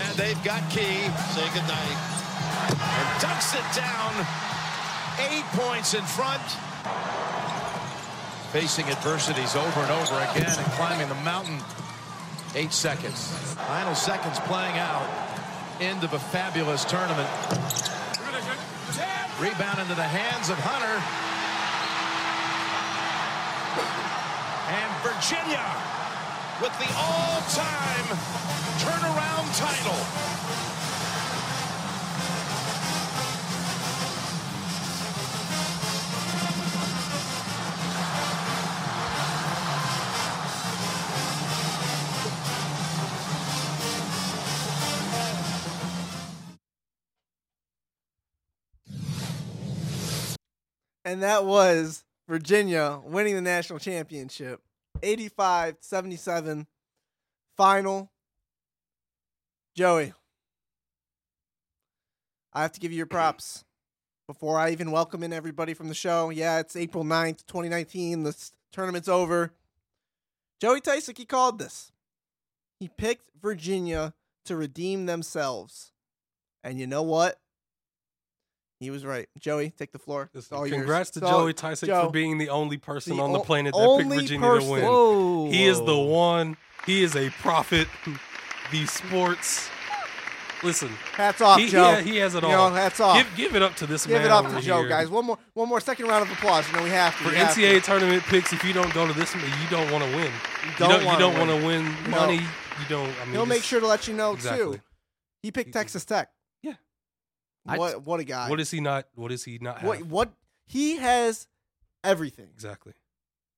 And they've got Key. Say goodnight. And dunks it down. Eight points in front. Facing adversities over and over again and climbing the mountain. Eight seconds. Final seconds playing out End of a fabulous tournament. Rebound into the hands of Hunter. And Virginia with the all-time turnaround title. And that was Virginia winning the national championship. 85 77 final. Joey, I have to give you your props before I even welcome in everybody from the show. Yeah, it's April 9th, 2019. The tournament's over. Joey Tysick, he called this. He picked Virginia to redeem themselves. And you know what? He was right. Joey, take the floor. It's all yours. Congrats to It's Joey Tyson Joe, for being the only person the on the planet that picked Virginia person. to win. Whoa. He is the one. He is a prophet. The sports. Listen, Hats off, he, Joe. He, he has it You all. know, hats off. Give, give it up to this Give man. it up to Joe, here. guys. One more, one more second round of applause. You know we have to. For have to. NCAA tournament picks, if you don't go to this you don't want to win. You don't you don't want to win No. money. You don't. I mean, He'll make sure to let you know Exactly. too. He picked Texas Tech. Yeah. I- What what a guy. What is he not? What is he not? Have? what what he has everything. exactly.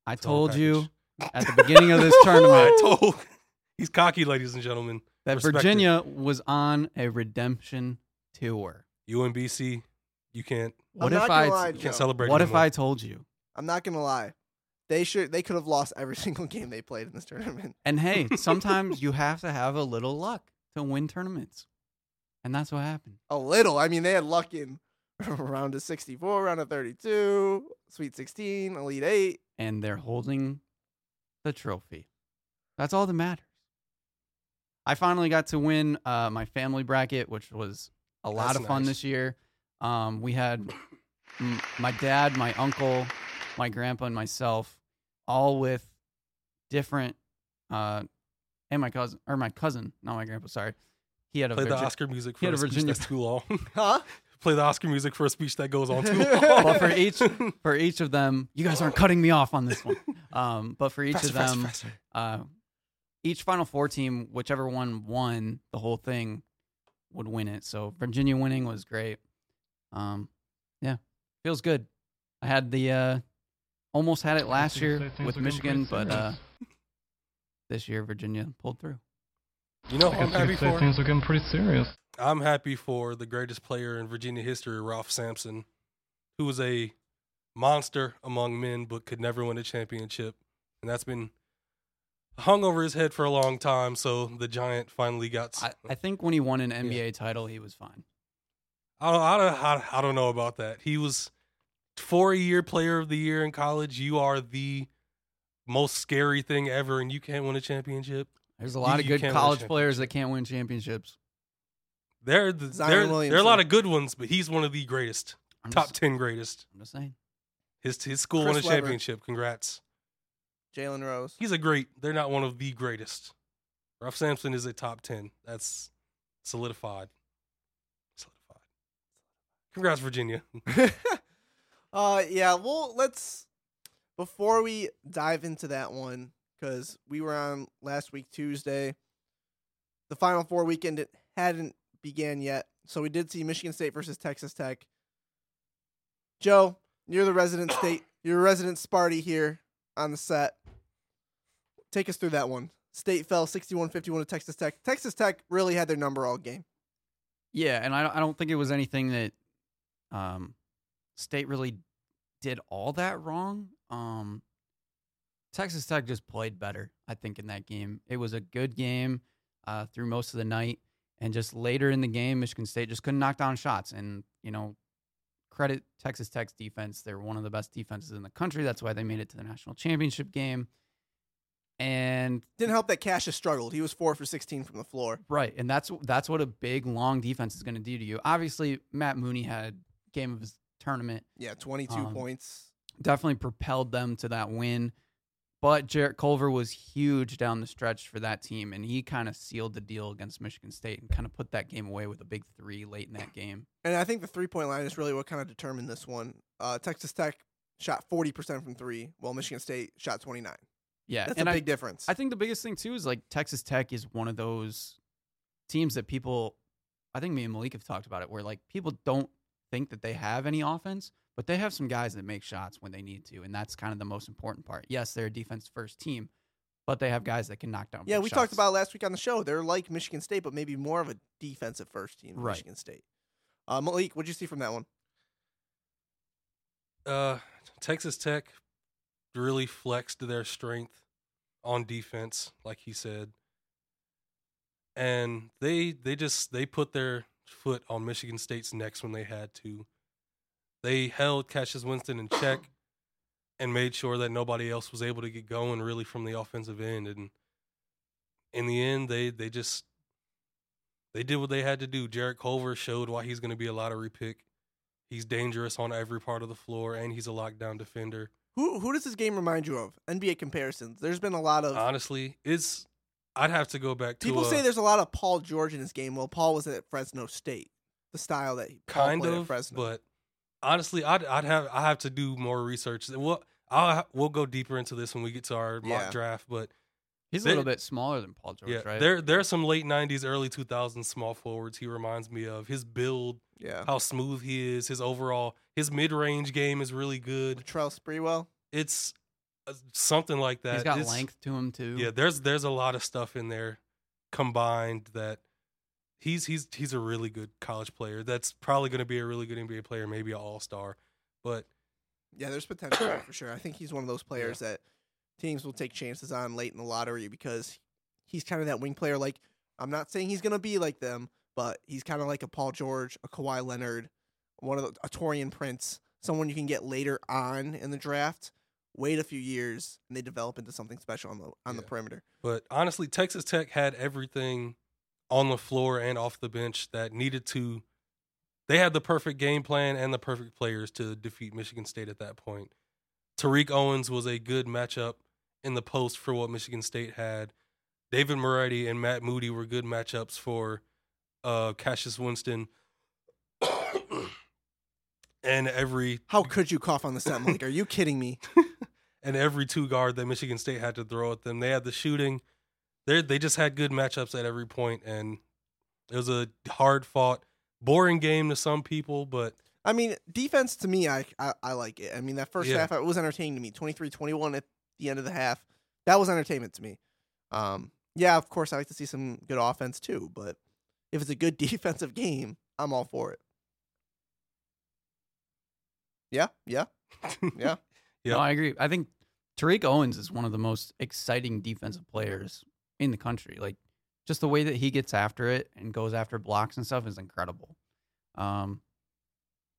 I It's all told you at the beginning of this tournament I told. He's cocky, ladies and gentlemen. that Respect it. Virginia was on a redemption tour. UMBC, you can't. What I'm if I lie, You can't celebrate. what if. I told you? I'm not gonna lie. They should they could have lost every single game they played in this tournament. And hey, sometimes you have to have a little luck to win tournaments. And that's what happened. A little. I mean, they had luck in round of 64, round of 32, Sweet 16, Elite 8. And they're holding the trophy. That's all that matters. I finally got to win uh, my family bracket, which was a lot That's of fun nice. this year. Um, we had m- my dad, my uncle, my grandpa, and myself, all with different, uh, and my cousin or my cousin, not my grandpa. Sorry, he had a play the Oscar music he for had a a speech Virginia- that's too long? Huh? play the Oscar music for a speech that goes on too long. well, for each for each of them, you guys aren't cutting me off on this one. Um, but for each Faster, of them, faster. uh, each Final Four team, whichever one won the whole thing, would win it. So Virginia winning was great. Um, yeah, feels good. I had the uh, almost had it last year with Michigan, but uh, this year Virginia pulled through. You know, I who I'm happy for. things are getting pretty serious. I'm happy for the greatest player in Virginia history, Ralph Sampson, who was a monster among men but could never win a championship, and that's been hung over his head for a long time. So the Giant finally got. I, I think when he won an NBA title, he was fine. I don't, I don't, I, I don't know about that. He was four year player of the year in college. You are the most scary thing ever, and you can't win a championship. There's a lot You- of good can't win a college players that can't win championships. There, there, Zion there are a lot of good ones, but he's one of the greatest, I'm top just, ten greatest. I'm just saying. His his school Chris won a Webber. championship. Congrats. Jalen Rose. He's a great. They're not one of the greatest. Ralph Sampson is a top ten. That's solidified. Solidified. Congrats, Virginia. uh yeah, well let's before we dive into that one, because we were on last week Tuesday. The final four weekend it hadn't began yet. So we did see Michigan State versus Texas Tech. Joe, you're the resident state you're a resident Sparty here on the set. Take us through that one. State fell 61-51 to Texas Tech. Texas Tech really had their number all game. Yeah, and I don't- I don't think it was anything that um, State really did all that wrong. Um, Texas Tech just played better, I think, in that game. It was a good game uh, through most of the night, and just later in the game, Michigan State just couldn't knock down shots. And you know, credit Texas Tech's defense; they're one of the best defenses in the country. That's why they made it to the national championship game. And Didn't help that Cassius struggled. He was four for 16 from the floor. Right, and that's that's what a big long defense is going to do to you. Obviously, Matt Mooney had game of his tournament, Yeah, 22 Um, points. definitely propelled them to that win. But Jarrett Culver was huge down the stretch for that team, and he kind of sealed the deal against Michigan State and kind of put that game away with a big three late in that game. And I think the three point line is really what kind of determined this one. Uh, Texas Tech shot 40% from three, while Michigan State shot 29. Yeah, That's and a I, big difference. I think the biggest thing too is like Texas Tech is one of those teams that people, I think me and Malik have talked about it, where like people don't think that they have any offense, but they have some guys that make shots when they need to, and that's kind of the most important part. Yes, they're a defense first team, but they have guys that can knock down. yeah, big we talked about last week on the show. They're like Michigan State, but maybe more of a defensive first team than Right. Michigan State. Uh, Malik, what'd you see from that one? Uh, Texas Tech really flexed their strength on defense, like he said, and they they just they put their foot on Michigan State's necks when they had to. They held Cassius Winston in check and made sure that nobody else was able to get going really from the offensive end. And in the end, they they just they did what they had to do. Jarrett Culver showed why he's going to be a lottery pick. He's dangerous on every part of the floor, and he's a lockdown defender. Who who does this game remind you of? NBA comparisons. There's been a lot of Honestly, it's I'd have to go back to people uh, say there's a lot of Paul George in this game. Well, Paul was at Fresno State. The style that Paul kind played of, at Fresno. but honestly, I'd I'd have I have to do more research. We'll I'll we'll go deeper into this when we get to our Yeah. mock draft, but He's a little bit smaller than Paul George, yeah, right? there there are some late '90s, early 2000s small forwards. He reminds me of his build, yeah, how smooth he is, his overall his mid range game is really good. Latrell Sprewell. It's uh, something like that. He's got It's- length to him too. Yeah, there's there's a lot of stuff in there combined that he's he's he's a really good college player. That's probably going to be a really good NBA player, maybe an All Star. But Yeah, there's potential for sure. I think he's one of those players that teams will take chances on late in the lottery because he's kind of that wing player. Like I'm not saying he's gonna be like them, but he's kind of like a Paul George, a Kawhi Leonard, one of the, a Taurean Prince, someone you can get later on in the draft. Wait a few years and they develop into something special on the on the perimeter. but honestly, Texas Tech had everything on the floor and off the bench that needed to. They had the perfect game plan and the perfect players to defeat Michigan State at that point. Tariq Owens was a good matchup in the post for what Michigan State had. David Moretti and Matt Mooney were good matchups for uh, Cassius Winston. and every How could you cough on the set, Malik? Are you kidding me? and every two guard that Michigan State had to throw at them. They had the shooting. They they just had good matchups at every point, and it was a hard fought, boring game to some people, but I mean, defense to me, I, I I like it. I mean, that first Yeah. half it was entertaining to me. 23-21 at the end of the half, that was entertainment to me. Um, yeah, of course, I like to see some good offense too, but if it's a good defensive game, I'm all for it. Yeah, yeah, yeah. Yeah. No, I agree. I think Tariq Owens is one of the most exciting defensive players in the country. Like just the way that he gets after it and goes after blocks and stuff is incredible. Um,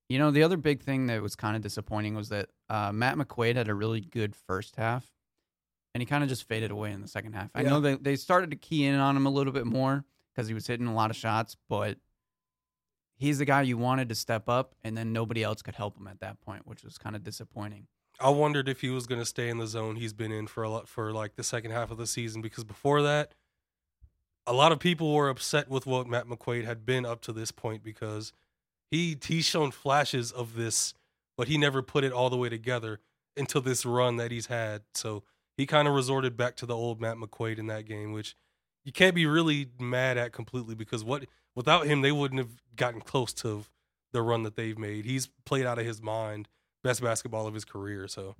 you know, the other big thing that was kind of disappointing was that uh, Matt McQuaid had a really good first half, and he kind of just faded away in the second half. I Yeah. know they they started to key in on him a little bit more because he was hitting a lot of shots, but he's the guy you wanted to step up, and then nobody else could help him at that point, which was kind of disappointing. I wondered if he was going to stay in the zone he's been in for a lot for like the second half of the season because before that, a lot of people were upset with what Matt McQuaid had been up to this point because he he's shown flashes of this, but he never put it all the way together until this run that he's had. So he kind of resorted back to the old Matt McQuaid in that game, which you can't be really mad at completely because what without him they wouldn't have gotten close to the run that they've made. He's played out of his mind best basketball of his career. So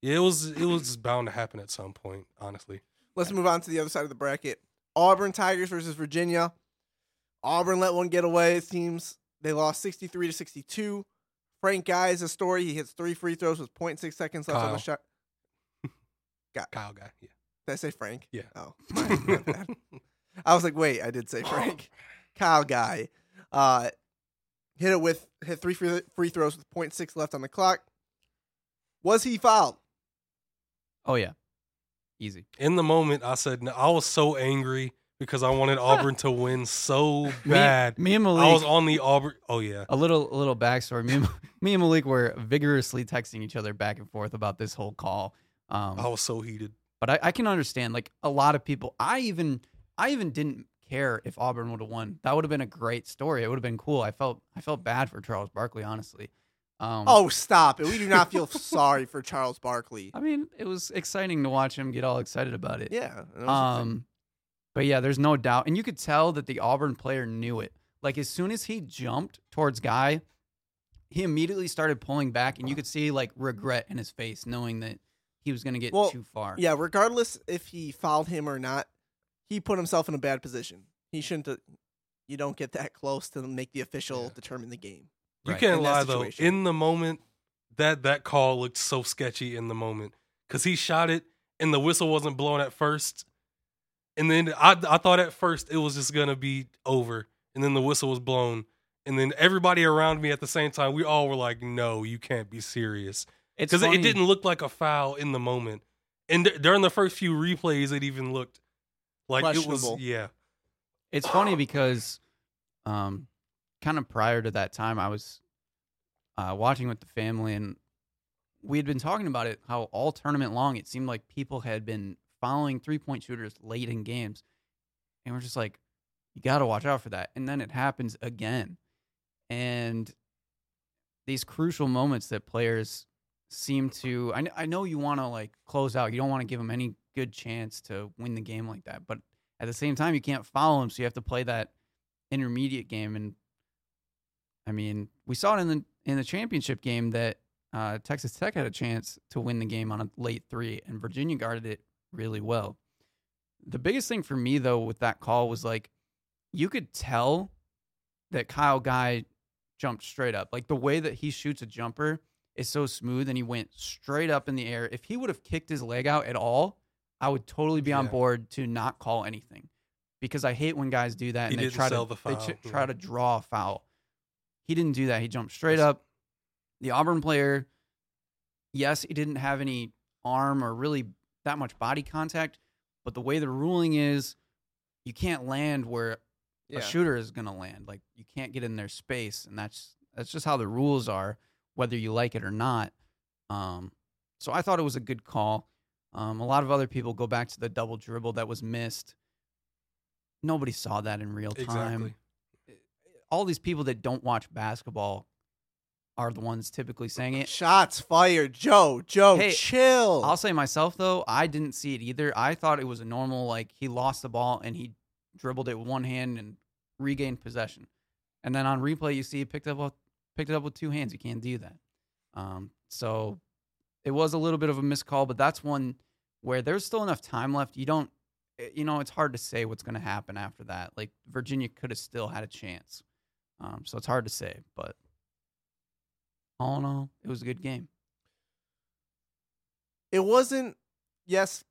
yeah, it was it was bound to happen at some point, honestly. Let's move on to the other side of the bracket. Auburn Tigers versus Virginia. Auburn let one get away. It seems they lost 63 to 62. Frank Guy is a story. He hits three free throws with 0.6 seconds left on the shot. Got Kyle guy. Yeah. Did I say Frank? Yeah. Oh, my, my. I was like, wait, I did say Frank. Kyle Guy. Uh, hit it with hit three free, free throws with 0.6 left on the clock. Was he fouled? Oh yeah, easy. In the moment, I said I was so angry because I wanted Auburn to win so bad. Me, me and Malik. I was on the Auburn. Oh yeah. a little a little backstory. Me and, me and Malik were vigorously texting each other back and forth about this whole call. Um, I was so heated. but I, I can understand like a lot of people. I even I even didn't care if Auburn would have won. That would have been a great story. It would have been cool. I felt I felt bad for Charles Barkley, honestly. Um, Oh, stop it. We do not feel sorry for Charles Barkley. I mean, it was exciting to watch him get all excited about it. Yeah. the. Um, but yeah, there's no doubt, and you could tell that the Auburn player knew it. Like as soon as he jumped towards Guy, he immediately started pulling back, and you could see like regret in his face, knowing that he was going to get Well, too far. Yeah, regardless if he fouled him or not, he put himself in a bad position. He shouldn't have. You don't get that close to make the official Yeah. determine the game. You Right. can't In that lie though. situation. In the moment, that that call looked so sketchy. In the moment, because he shot it and the whistle wasn't blown at first, and then I I thought at first it was just gonna be over, and then the whistle was blown, and then everybody around me at the same time, we all were like, "No, you can't be serious," because it, it didn't look like a foul in the moment, and d- during the first few replays, it even looked like it was yeah. It's funny because, um, kind of prior to that time, I was uh, watching with the family, and we had been talking about it. How all tournament long, it seemed like people had been following three point shooters late in games, and we're just like, you got to watch out for that. And then it happens again, and these crucial moments that players seem to. I, I know you want to like close out. You don't want to give them any good chance to win the game like that, but at the same time, you can't follow him, so you have to play that intermediate game. And I mean, we saw it in the in the championship game that uh, Texas Tech had a chance to win the game on a late three, and Virginia guarded it really well. The biggest thing for me though with that call was like you could tell that Kyle Guy jumped straight up. Like the way that he shoots a jumper is so smooth and he went straight up in the air. If he would have kicked his leg out at all, I would totally be on Yeah. board to not call anything. Because I hate when guys do that He and they try to the they ch- try to draw a foul. He didn't do that. He jumped straight up. The Auburn player, yes, he didn't have any arm or really that much body contact, but the way the ruling is, you can't land where Yeah. a shooter is going to land. Like you can't get in their space, and that's that's just how the rules are, whether you like it or not. Um, so I thought it was a good call. Um, a lot of other people go back to the double dribble that was missed. Nobody saw that in real time. Exactly. All these people that don't watch basketball are the ones typically saying it. Shots fired, Joe. Joe, Hey, chill. I'll say myself though, I didn't see it either. I thought it was a normal like he lost the ball and he dribbled it with one hand and regained possession. And then on replay you see he picked up picked it up with two hands. You can't do that. Um, so it was a little bit of a missed call, but that's one where there's still enough time left. You don't eh, you know, it's hard to say what's going to happen after that. Like Virginia could have still had a chance. Um, so it's hard to say, but all in all, it was a good game. it wasn't. Yes,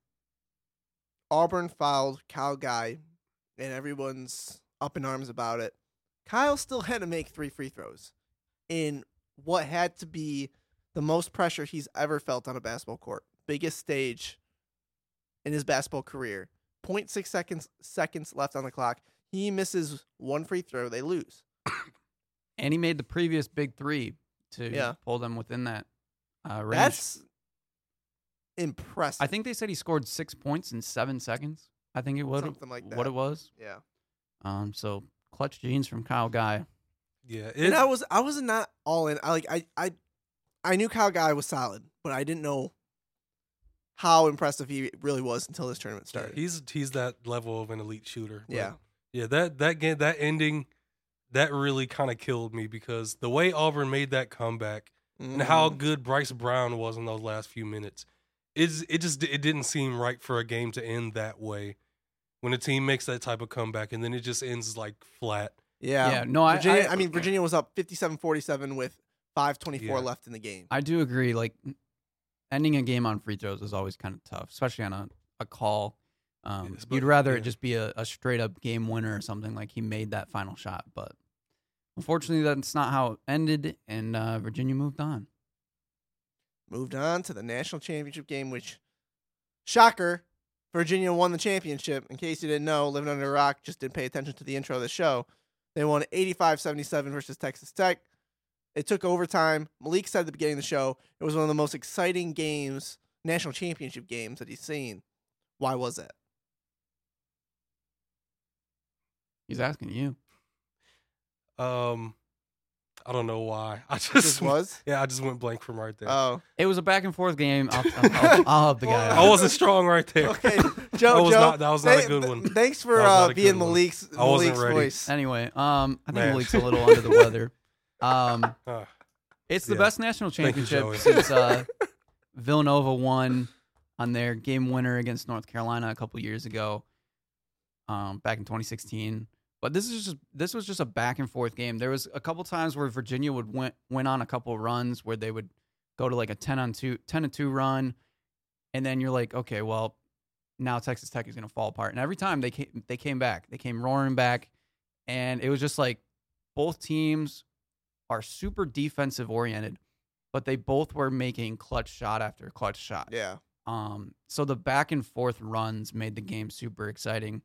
Auburn fouled Kyle Guy, and everyone's up in arms about it. Kyle still had to make three free throws in what had to be the most pressure he's ever felt on a basketball court, biggest stage in his basketball career. 0.6 seconds seconds left on the clock. He misses one free throw, they lose. and he made the previous big three to Yeah. pull them within that uh, range. That's impressive. I think they said he scored six points in seven seconds. I think it was Something like What it was. yeah. Um, so clutch genes from Kyle Guy. Yeah, and I was I was not all in. I like I I I knew Kyle Guy was solid, but I didn't know how impressive he really was until this tournament yeah, started. he's he's that level of an elite shooter. but Yeah. yeah. That that game, that ending, that really kind of killed me because the way Auburn made that comeback and how Mhm. good Bryce Brown was in those last few minutes, it's it just it didn't seem right for a game to end that way when a team makes that type of comeback and then it just ends like flat Yeah. Yeah, no, I- I- I, mean, Virginia was up 57-47 with 5:24 Yeah. left in the game. I do agree. Like ending a game on free throws is always kind of tough, especially on a, a call. Um, Yes, you'd but- rather it just be a, a straight up game winner or something like he made that final shot. But unfortunately, that's not how it ended, and uh, Virginia moved on. Moved on to the national championship game, which, shocker, Virginia won the championship. In case you didn't know, living under a rock, just didn't pay attention to the intro of the show. They won 85-77 versus Texas Tech. It took overtime. Malik said at the beginning of the show it was one of the most exciting games, national championship games that he's seen. Why was that? He's asking you. Um, I don't know why. I just, This was. yeah, I just went blank from right there. Oh, It was a back and forth game. I'll, I'll, I'll, I'll help the guy. Well, I wasn't strong right there. okay. Joe, That was Joe, not- that was not a good one. Thanks for That was not uh, a good being one. Malik's, I wasn't Malik's ready. voice. Anyway, um, I think Man. Malik's a little under the weather. Um, it's the Yeah. best national Thank you, championship since uh, Villanova won on their game winner against North Carolina a couple years ago, um, back in 2016. But this is just this was just a back and forth game. There was a couple times where Virginia would went went on a couple runs where they would go to like a 10 on 2 10 to 2 run and then you're like, okay, well, now Texas Tech is going to fall apart. And every time they came they came back. They came roaring back and it was just like both teams are super defensive oriented, but they both were making clutch shot after clutch shot. Yeah. Um, so the back and forth runs made the game super exciting.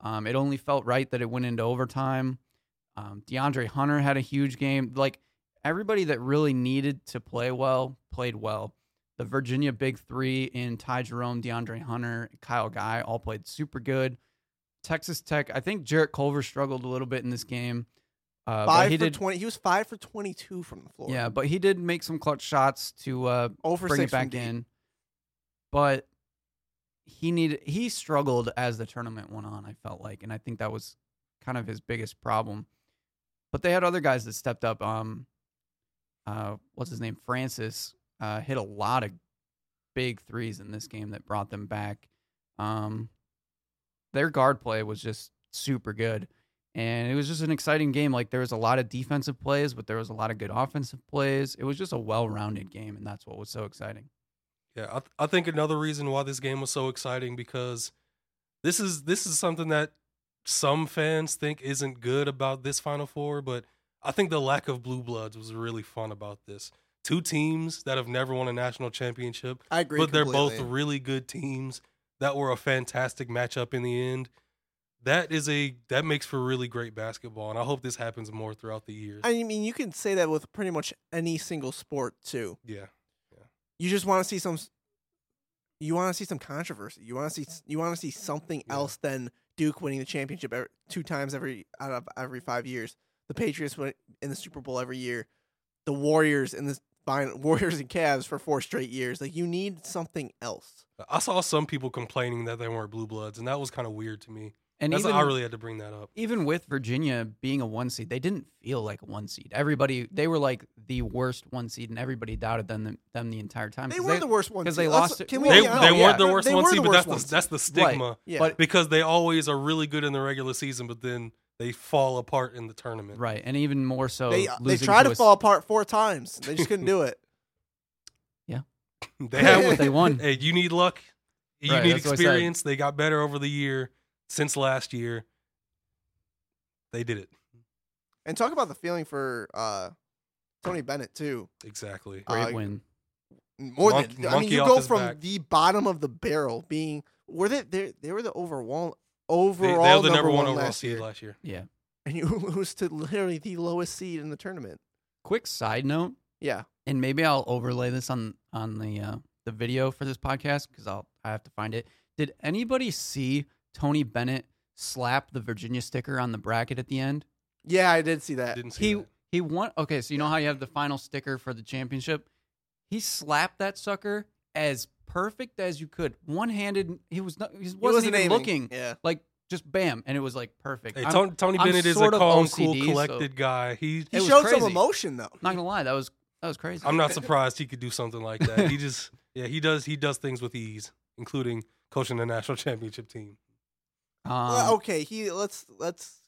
Um, it only felt right that it went into overtime. Um, DeAndre Hunter had a huge game. Like everybody that really needed to play well played well. The Virginia big three in Ty Jerome, DeAndre Hunter, Kyle Guy all played super good. Texas Tech, I think Jarrett Culver struggled a little bit in this game. Uh, but Five he for did, twenty. He was five for twenty-two from the floor. yeah, but he did make some clutch shots to uh, for bring it back deep. in. But he needed he struggled as the tournament went on, I felt like, and I think that was kind of his biggest problem. But they had other guys that stepped up. Um uh what's his name? Francis uh hit a lot of big threes in this game that brought them back. Um their guard play was just super good. And it was just an exciting game. Like there was a lot of defensive plays, but there was a lot of good offensive plays. It was just a well-rounded game, and that's what was so exciting. Yeah, I, th- I think another reason why this game was so exciting because this is this is something that some fans think isn't good about this Final Four, but I think the lack of blue bloods was really fun about this. Two teams that have never won a national championship, I agree. but they're both really good teams that were a fantastic matchup in the end. That is a that makes for really great basketball, and I hope this happens more throughout the years. I mean, you can say that with pretty much any single sport too. yeah, yeah. You just want to see some. You want to see some controversy. You want to see. You want to see something Yeah. else than Duke winning the championship every, two times every out of every five years. The Patriots win in the Super Bowl every year. The Warriors in the Warriors and Cavs for four straight years. Like you need something else. I saw some people complaining that they weren't blue bloods, and that was kind of weird to me. And That's even I really had to bring that up. even with Virginia being a one seed, they didn't feel like a one seed. Everybody they were like the worst one seed, and everybody doubted them them the entire time. They were the worst one. 'cause seed. they Let's- lost it- Can we They, be they honest? weren't the worst They one seed, the but that's the, that's the Right. stigma Yeah. But because they always are really good in the regular season, but then they fall apart in the tournament. right, and even more so, they uh, they tried to a s- fall apart four times. They just couldn't do it. Yeah, they have what They won. Hey, you need luck. You Right, need that's what I said. experience. They got better over the year since last year. They did it And talk about the feeling for uh, Tony Bennett too. exactly. Great Uh, win. More Monk- than I mean, you go from back. the bottom of the barrel being were they they they were the overall overall they were the number, number one one overall seed year, last year. Yeah. and you lose to literally the lowest seed in the tournament. Quick side note, Yeah, and maybe I'll overlay this on on the uh, the video for this podcast because I'll I have to find it. Did anybody see Tony Bennett slap the Virginia sticker on the bracket at the end? yeah, I did see that. Didn't see He that. he won. Okay, so you know how you have the final sticker for the championship. He slapped that sucker as perfect as you could, one handed. He was not. He wasn't, He wasn't even aiming. looking. Yeah, Like just bam, and it was like perfect. Hey, I'm Tony, Tony I'm Bennett is a sort of calm, OCD, cool, so- collected guy. He, he It was showed some emotion though. not gonna lie, that was that was crazy. I'm not surprised he could do something like that. He just, yeah, he does. He does things with ease, including coaching the national championship team. Um, Well, okay, he let's let's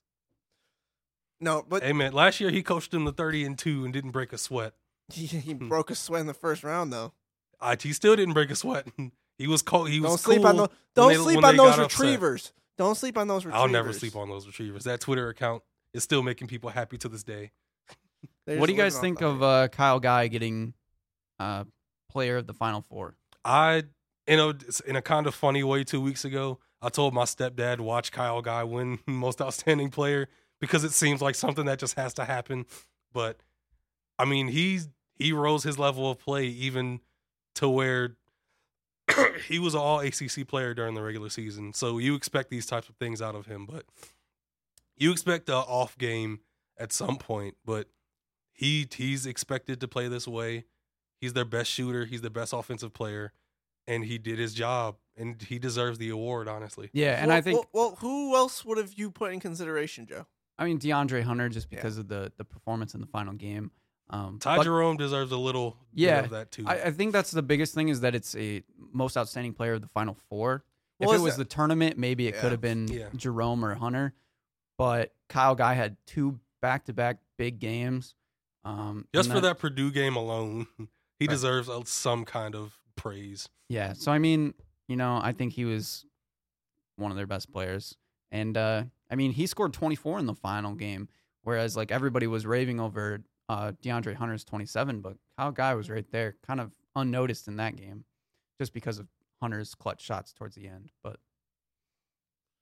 No, but Hey man, last year he coached him the thirty and two and didn't break a sweat. he, he broke a sweat in the first round though. IT still didn't break a sweat. He was cold. He was Don't sleep on cool those. Don't they- sleep on those got upset. retrievers. Don't sleep on those retrievers. I'll never sleep on those retrievers. That Twitter account is still making people happy to this day. What do you guys think of uh, Kyle Guy getting uh, player of the Final Four? I, you know, in a kind of funny way, two weeks ago, I told my stepdad watch Kyle Guy win most outstanding player because it seems like something that just has to happen. But I mean, he's he rose his level of play even to where he was an all ACC player during the regular season. So you expect these types of things out of him, but you expect a off game at some point. But he he's expected to play this way. He's their best shooter. He's the best offensive player, and he did his job, and he deserves the award. Honestly, Yeah, and well, I think Well, well, who else would have you put in consideration, Joe? I mean DeAndre Hunter just Yeah. because of the the performance in the final game. Um, Ty but Jerome deserves a little Yeah, bit of that too. I, I think that's the biggest thing is that it's a most outstanding player of the Final Four. Well, if is it was that- the tournament, maybe it Yeah. could have been Yeah. Jerome or Hunter. But Kyle Guy had two back to back big games. Um, Just for that Purdue game alone, he Right. deserves some kind of praise. Yeah. So I mean, you know, I think he was one of their best players. And uh I mean, he scored 24 in the final game, whereas like everybody was raving over uh DeAndre Hunter's 27, but Kyle Guy was right there, kind of unnoticed in that game, just because of Hunter's clutch shots towards the end. But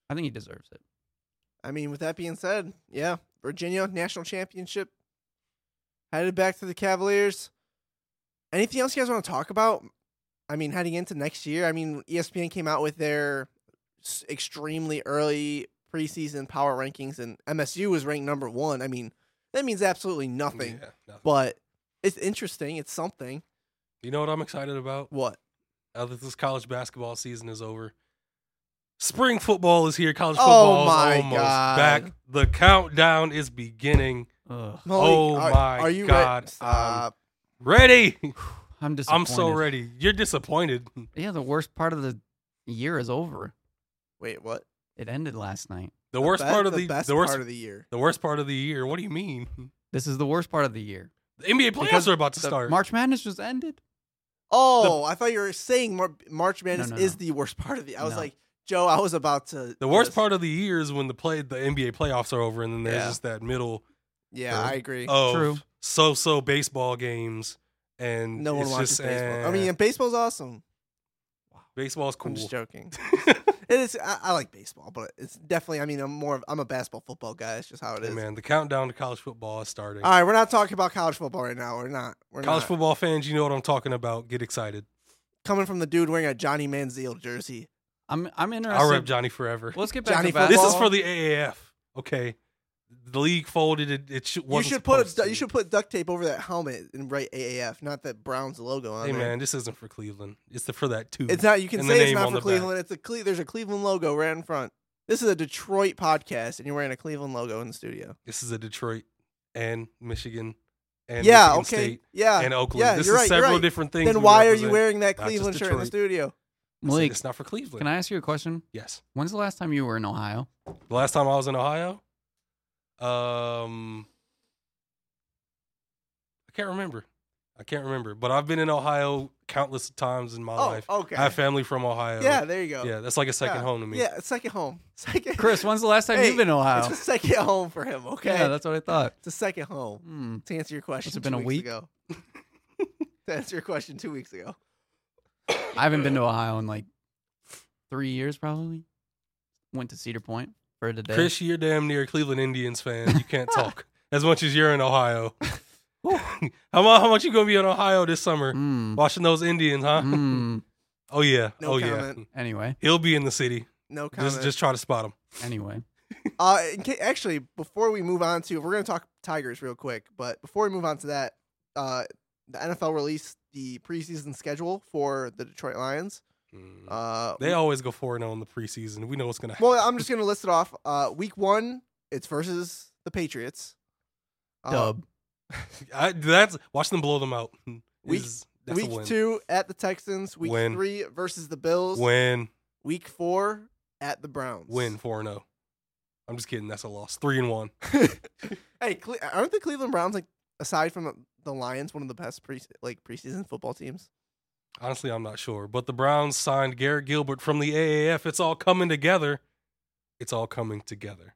I think he deserves it. I mean, with that being said, yeah, Virginia national championship headed back to the Cavaliers. Anything else you guys want to talk about? I mean, heading into next year, I mean, ESPN came out with their extremely early preseason power rankings, and MSU was ranked number one. I mean, that means absolutely nothing, Yeah, nothing. but it's interesting. It's something. You know what I'm excited about? What? Now that this college basketball season is over, spring football is here. College football Oh football my is almost God. back. The countdown is beginning. Ugh, Oh are, my are you God, Ready? Stop. Ready? I'm disappointed. I'm so ready. You're disappointed. Yeah, the worst part of the year is over. Wait, what? It ended last night. The worst Be- part of the, best the worst part of the year. the worst part of the year. What do you mean? This is the worst part of the year. The NBA playoffs Because are about to start. March Madness just ended. Oh, I thought you were saying Mar- March Madness no, is no. the worst part of the. I was like, Joe, I was about to. The worst just- part of the year is when the play the NBA playoffs are over, and then there's Yeah. just that middle Yeah, I agree. of True. so-so baseball games, and no one it's watches just, baseball. I eh, mean, and baseball's awesome. baseball's I'm just joking. it is. I, I like baseball, but it's definitely. I mean, I'm more. of- I'm a basketball football guy. It's just how it Hey, is. man, the countdown to college football is starting. All right, we're not talking about college football right now. We're not. We're college not. football fans, you know what I'm talking about. Get excited. Coming from the dude wearing a Johnny Manziel jersey. I'm I'm interested. I'll rep Johnny forever. Let's get back Johnny to basketball. This is for the AAF. Okay, the league folded. It, it sh- You wasn't should put a, to. you should put duct tape over that helmet and write AAF, not that Browns logo on it. Hey there. man, this isn't for Cleveland. It's the, for that too. It's not. You can say it's not for the back. Cleveland. It's a Cle- There's a Cleveland logo right in front. This is a Detroit podcast, and you're wearing a Cleveland logo in the studio. This is a Detroit and Michigan and yeah. Michigan Okay. State yeah. and Oakland. Yeah. this you're is right. several right. different things. Then we why are you wearing that Cleveland shirt in the studio? I Malik, It's not for Cleveland. can I ask you a question? yes. When's the last time you were in Ohio? The last time I was in Ohio, um, I can't remember. I can't remember, but I've been in Ohio countless times in my Oh, life. okay. I have family from Ohio. Yeah. There you go. yeah, that's like a second Yeah. home to me. Yeah. It's second home. Second. Chris, when's the last time Hey, you've been in Ohio? It's a second home for him. Okay. Yeah, that's what I thought. it's a second home. Hmm. To answer your question, it's been two a weeks week? ago. to answer your question, two weeks ago. I haven't been to Ohio in like three years, probably. Went to Cedar Point for the day. Chris, you're damn near a Cleveland Indians fan. You can't talk as much as you're in Ohio. how much? How much you gonna be in Ohio this summer? Mm. Watching those Indians, huh? Mm. Oh yeah. No oh comment. yeah. Anyway, He'll be in the city. No comment. Just just try to spot him. anyway. Uh, in ca- actually, before we move on to, we're going to talk Tigers real quick, but before we move on to that, uh, the NFL released the preseason schedule for the Detroit Lions. Mm. Uh, They always go four and zero in the preseason. We know what's gonna happen. well, I'm just going to list it off. Uh, week one, it's versus the Patriots. Uh, Dub. I, that's watch them blow them out. Week- Is- Week two at the Texans. Week Win. three versus the Bills. Win, Week four at the Browns. win four and zero. I'm just kidding. That's a loss. Three and one. Hey, Cle- aren't the Cleveland Browns like aside from the, the Lions one of the best pre like preseason football teams? Honestly, I'm not sure. But the Browns signed Garrett Gilbert from the AAF. It's all coming together. It's all coming together.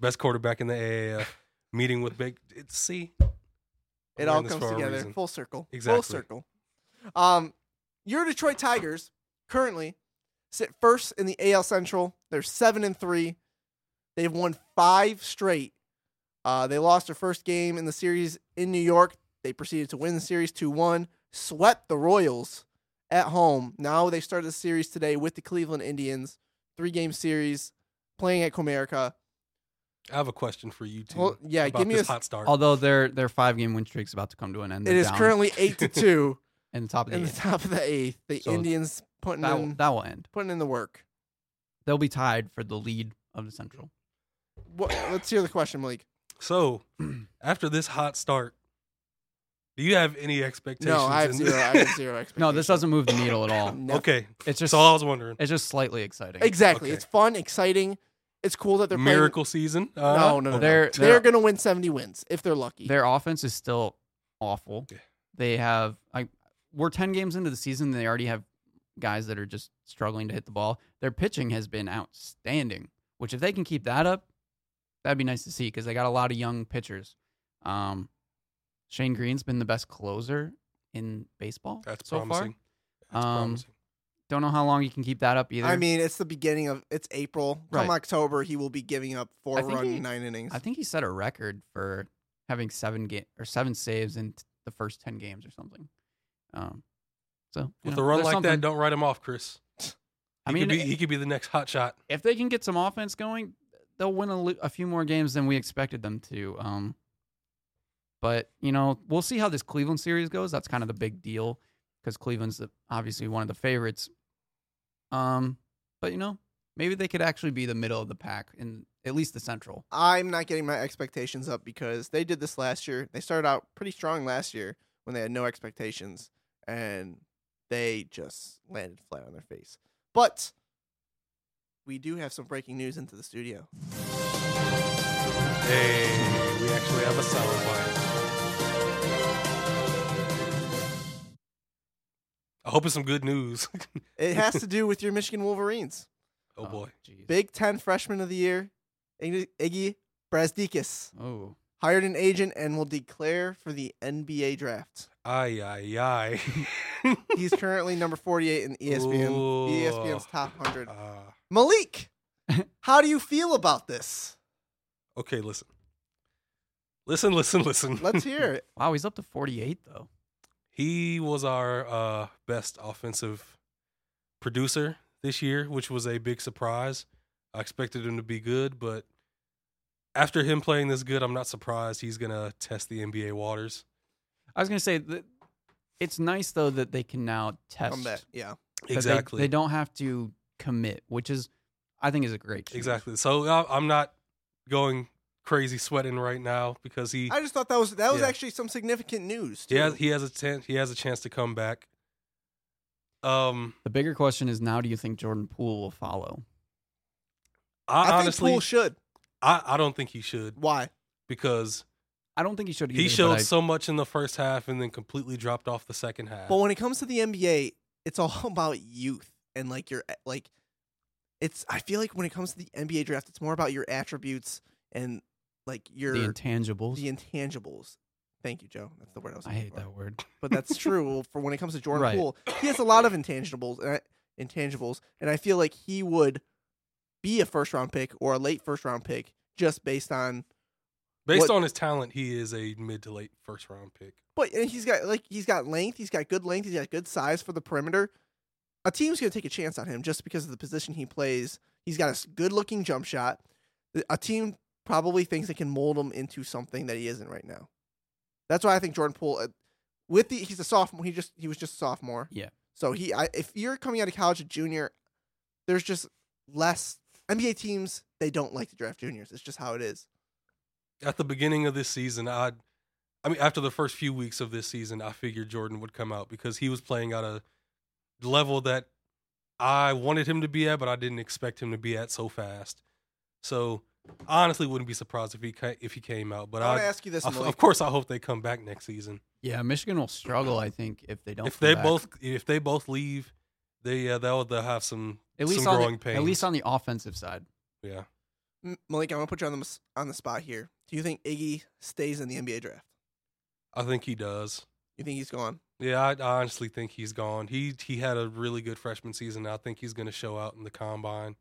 Best quarterback in the AAF. Meeting with big. It's see. It all comes together, full circle. Exactly. Full circle. Um, your Detroit Tigers currently sit first in the AL Central. They're seven and three. They've won five straight. Uh, they lost their first game in the series in New York. They proceeded to win the series 2 1, swept the Royals at home. Now they started the series today with the Cleveland Indians. Three game series playing at Comerica. I have a question for you too. Well, yeah, about give me this a s- hot start. Although their their five game win streak's about to come to an end. It is down currently 8 to 2 in the top of the in the eighth. top of the eighth. The So Indians putting That will, in, that will end. putting in the work. They'll be tied for the lead of the Central. What, let's hear the question, Malik. so, after this hot start, do you have any expectations? No, I have in zero. I have zero expectations. No, this doesn't move the needle at all. No. Okay, It's just that's all I was wondering. it's just slightly exciting. Exactly. Okay. It's fun, exciting. It's cool that they're Miracle season? Uh, No, no, no. They're playing. They're they're going to win 70 wins if they're lucky. their offense is still awful. Yeah. They have I we're 10 games into the season they already have guys that are just struggling to hit the ball. Their pitching has been outstanding, which if they can keep that up, that'd be nice to see because they got a lot of young pitchers. Um, Shane Greene's been the best closer in baseball That's so promising. That's Um, promising. far. Don't know how long he can keep that up either. I mean, it's the beginning of it's April. Come Right. October, he will be giving up four I think run, he- nine innings. I think he set a record for having seven game or seven saves in t- the first 10 games or something. Um, so you With know, a run there's like something. that, don't write him off, Chris. I He mean, could be, he could be the next hot shot. if they can get some offense going, they'll win a, li- a few more games than we expected them to. Um, but you know, we'll see how this Cleveland series goes. That's kind of the big deal because Cleveland's the, obviously one of the favorites. Um, but you know, maybe they could actually be the middle of the pack in at least the Central. I'm not getting my expectations up because they did this last year. They started out pretty strong last year when they had no expectations, and they just landed flat on their face. But we do have some breaking news into the studio. Hey, we actually have a soundbite. I hope it's some good news. It has to do with your Michigan Wolverines. oh boy. jeez. Big Ten Freshman of the Year, Iggy Iggy Brazdeikis, Oh, hired an agent and will declare for the NBA draft. Ay, ay, ay. He's currently number 48 in ESPN, Ooh. ESPN's top 100. Ah, Malik, how do you feel about this? okay, listen. Listen, listen, listen. Let's hear it. wow, he's up to forty-eight though. He was our uh, best offensive producer this year, which was a big surprise. I expected him to be good, but after him playing this good, I'm not surprised he's going to test the NBA waters. I was gonna say that it's nice though that they can now test. Come back. Yeah. that they- Exactly. They, don't have to commit, which is, I think, is a great. change. Exactly. So I'm not going crazy sweating right now because he I just thought that was that was Yeah. actually some significant news. he has he has a chance he has a chance to come back. Um, The bigger question is now: Do you think Jordan Poole will follow? I, I honestly think Poole should. I, I don't think he should Why? because I don't think he should. Either, he showed I- so much in the first half and then completely dropped off the second half. But when it comes to the NBA, it's all about youth and like your like. It's. I feel like when it comes to the NBA draft, it's more about your attributes and like your the intangibles. the intangibles. Thank you, Joe. That's the word I was. I hate for. that word. but that's true for when it comes to Jordan Right. Poole. He has a lot of intangibles, and I, intangibles, and I feel like he would be a first round pick or a late first round pick just based on. Based what- on his talent, he is a mid to late first round pick. But and he's got like he's got length, he's got good length, he's got good size for the perimeter. A team's gonna take a chance on him just because of the position he plays. He's got a good looking jump shot. A team probably thinks they can mold him into something that he isn't right now. That's why I think Jordan Poole, uh, with the he's a sophomore. He just he was just a sophomore. Yeah. So he, I, if you're coming out of college a junior, there's just less NBA teams. They don't like to draft juniors. It's just how it is. At the beginning of this season, I, I mean, after the first few weeks of this season, I figured Jordan would come out because he was playing at a level that I wanted him to be at, but I didn't expect him to be at so fast. So I honestly wouldn't be surprised if he ca- if he came out. But I want I, to ask you this, I- Malik. of course, I hope they come back next season. Yeah, Michigan will struggle. I think if they don't. if come they back. both if they both leave, they uh, they'll they'll have some at least some growing the, pains. at least on the offensive side. yeah. M- Malik, I'm gonna put you on the on the spot here. Do you think Iggy stays in the NBA draft? I think he does. You think he's gone? Yeah, I, I honestly think he's gone. He he had a really good freshman season. I think he's going to show out in the combine.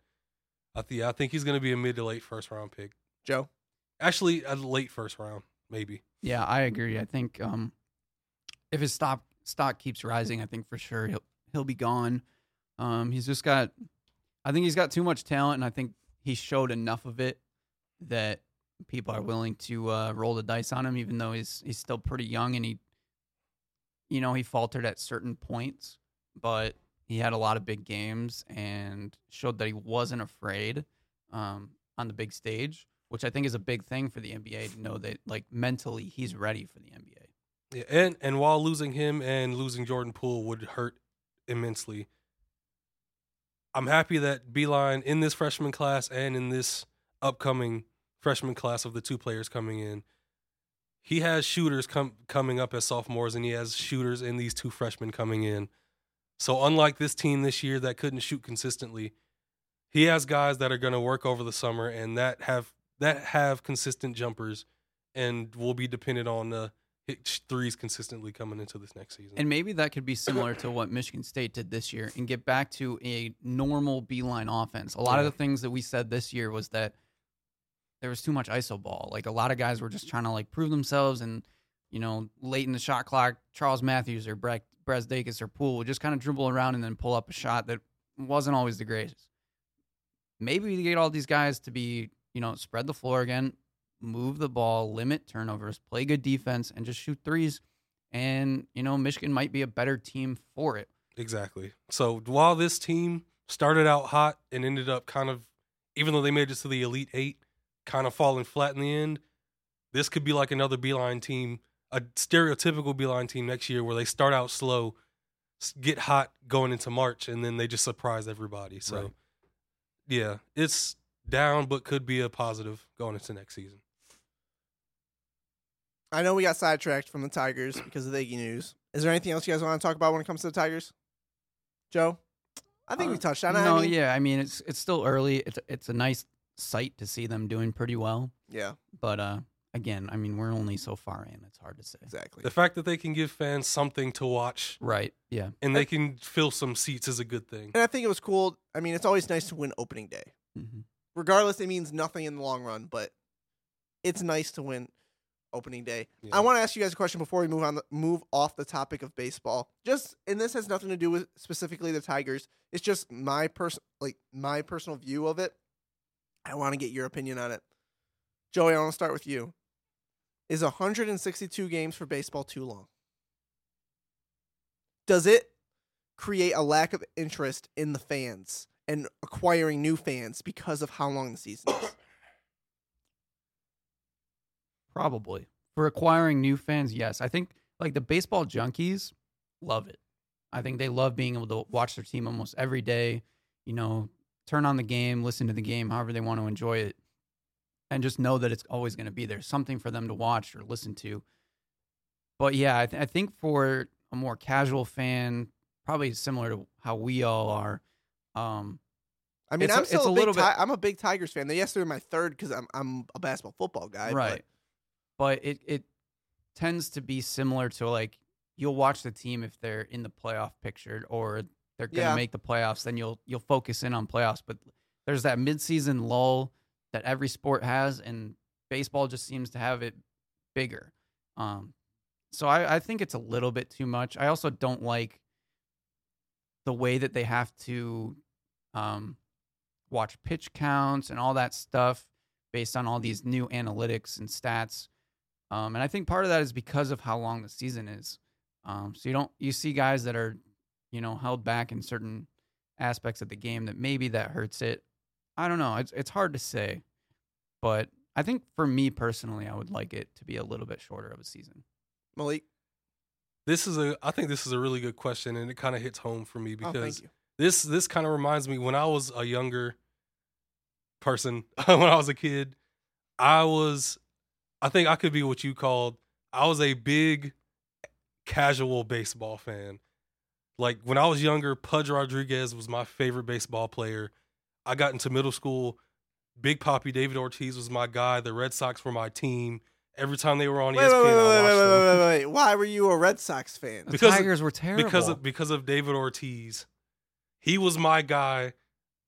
I think I think he's going to be a mid to late first round pick. Joe? Actually, a late first round, maybe. Yeah, I agree. I think um, if his stock stock keeps rising, I think for sure he'll he'll be gone. Um, he's just got, I think he's got too much talent, and I think he showed enough of it that people are willing to uh, roll the dice on him, even though he's he's still pretty young and he, you know, he faltered at certain points, but he had a lot of big games and showed that he wasn't afraid um, on the big stage, which I think is a big thing for the NBA to know that like mentally he's ready for the NBA. Yeah, and and while losing him and losing Jordan Poole would hurt immensely, I'm happy that Beilein in this freshman class and in this upcoming freshman class of the two players coming in, he has shooters com- coming up as sophomores, and he has shooters in these two freshmen coming in. So unlike this team this year that couldn't shoot consistently, he has guys that are going to work over the summer and that have that have consistent jumpers and will be dependent on the hit threes consistently coming into this next season. And maybe that could be similar to what Michigan State did this year and get back to a normal Beilein offense. A lot of the things that we said this year was that there was too much ISO ball. Like a lot of guys were just trying to like prove themselves and you know, late in the shot clock, Charles Matthews or Brett Brazdeikis or Poole would just kind of dribble around and then pull up a shot that wasn't always the greatest. Maybe we get all these guys to be, you know, spread the floor again, move the ball, limit turnovers, play good defense, and just shoot threes. And, you know, Michigan might be a better team for it. Exactly. So while this team started out hot and ended up kind of, even though they made it to the Elite Eight, kind of falling flat in the end, this could be like another Beilein team, a stereotypical Beilein team next year where they start out slow, get hot going into March, and then they just surprise everybody. So, Right. yeah, it's down, but could be a positive going into next season. I know we got sidetracked from the Tigers because of the Iggy news. Is there anything else you guys want to talk about when it comes to the Tigers? Joe? I think we Uh, touched on it. No, I mean, yeah. I mean, it's it's still early. It's it's a nice sight to see them doing pretty well. Yeah, But uh, again, I mean, we're only so far in. It's hard to say. exactly. The fact that they can give fans something to watch Right. Yeah. and they can fill some seats is a good thing. And I think it was cool. I mean, it's always nice to win opening day. hmm Regardless, it means nothing in the long run, but it's nice to win opening day. Yeah. I want to ask you guys a question before we move on. The, move off the topic of baseball. Just and this has nothing to do with specifically the Tigers. It's just my person, like my personal view of it. I want to get your opinion on it. Joey, I want to start with you. Is 162 games for baseball too long? Does it create a lack of interest in the fans and acquiring new fans because of how long the season is? Probably for acquiring new fans. Yes, I think like the baseball junkies love it. I think they love being able to watch their team almost every day. You know, turn on the game, listen to the game, however they want to enjoy it, and just know that it's always going to be there, something for them to watch or listen to. But yeah, I, th- I think for a more casual fan, probably similar to how we all are. Um, I mean, a- I'm still it's a, a big little bit- Ti- I'm a big Tigers fan. Yes, they're my third because I'm I'm a basketball football guy. right but it it tends to be similar to like you'll watch the team if they're in the playoff picture or they're going to Yeah. make the playoffs then you'll you'll focus in on playoffs but there's that midseason lull that every sport has and baseball just seems to have it bigger um so I, I think it's a little bit too much i also don't like the way that they have to um watch pitch counts and all that stuff based on all these new analytics and stats. Um, and I think part of that is because of how long the season is. Um, so you don't you see guys that are, you know, held back in certain aspects of the game that maybe that hurts it. I don't know. It's it's hard to say, but I think for me personally, I would like it to be a little bit shorter of a season. Malik. This is a I think this is a really good question and it kind of hits home for me Oh, because thank you. this this kind of reminds me when I was a younger person when I was a kid. I was, I think I could be what you called. I was a big casual baseball fan. Like when I was younger, Pudge Rodriguez was my favorite baseball player. I got into middle school. Big Poppy David Ortiz was my guy. The Red Sox were my team. Every time they were on Wait, ESPN, wait, wait, I wait, watched wait, them wait, wait, wait. Why were you a Red Sox fan? The Because of- Tigers were terrible. because of because of David Ortiz. He was my guy.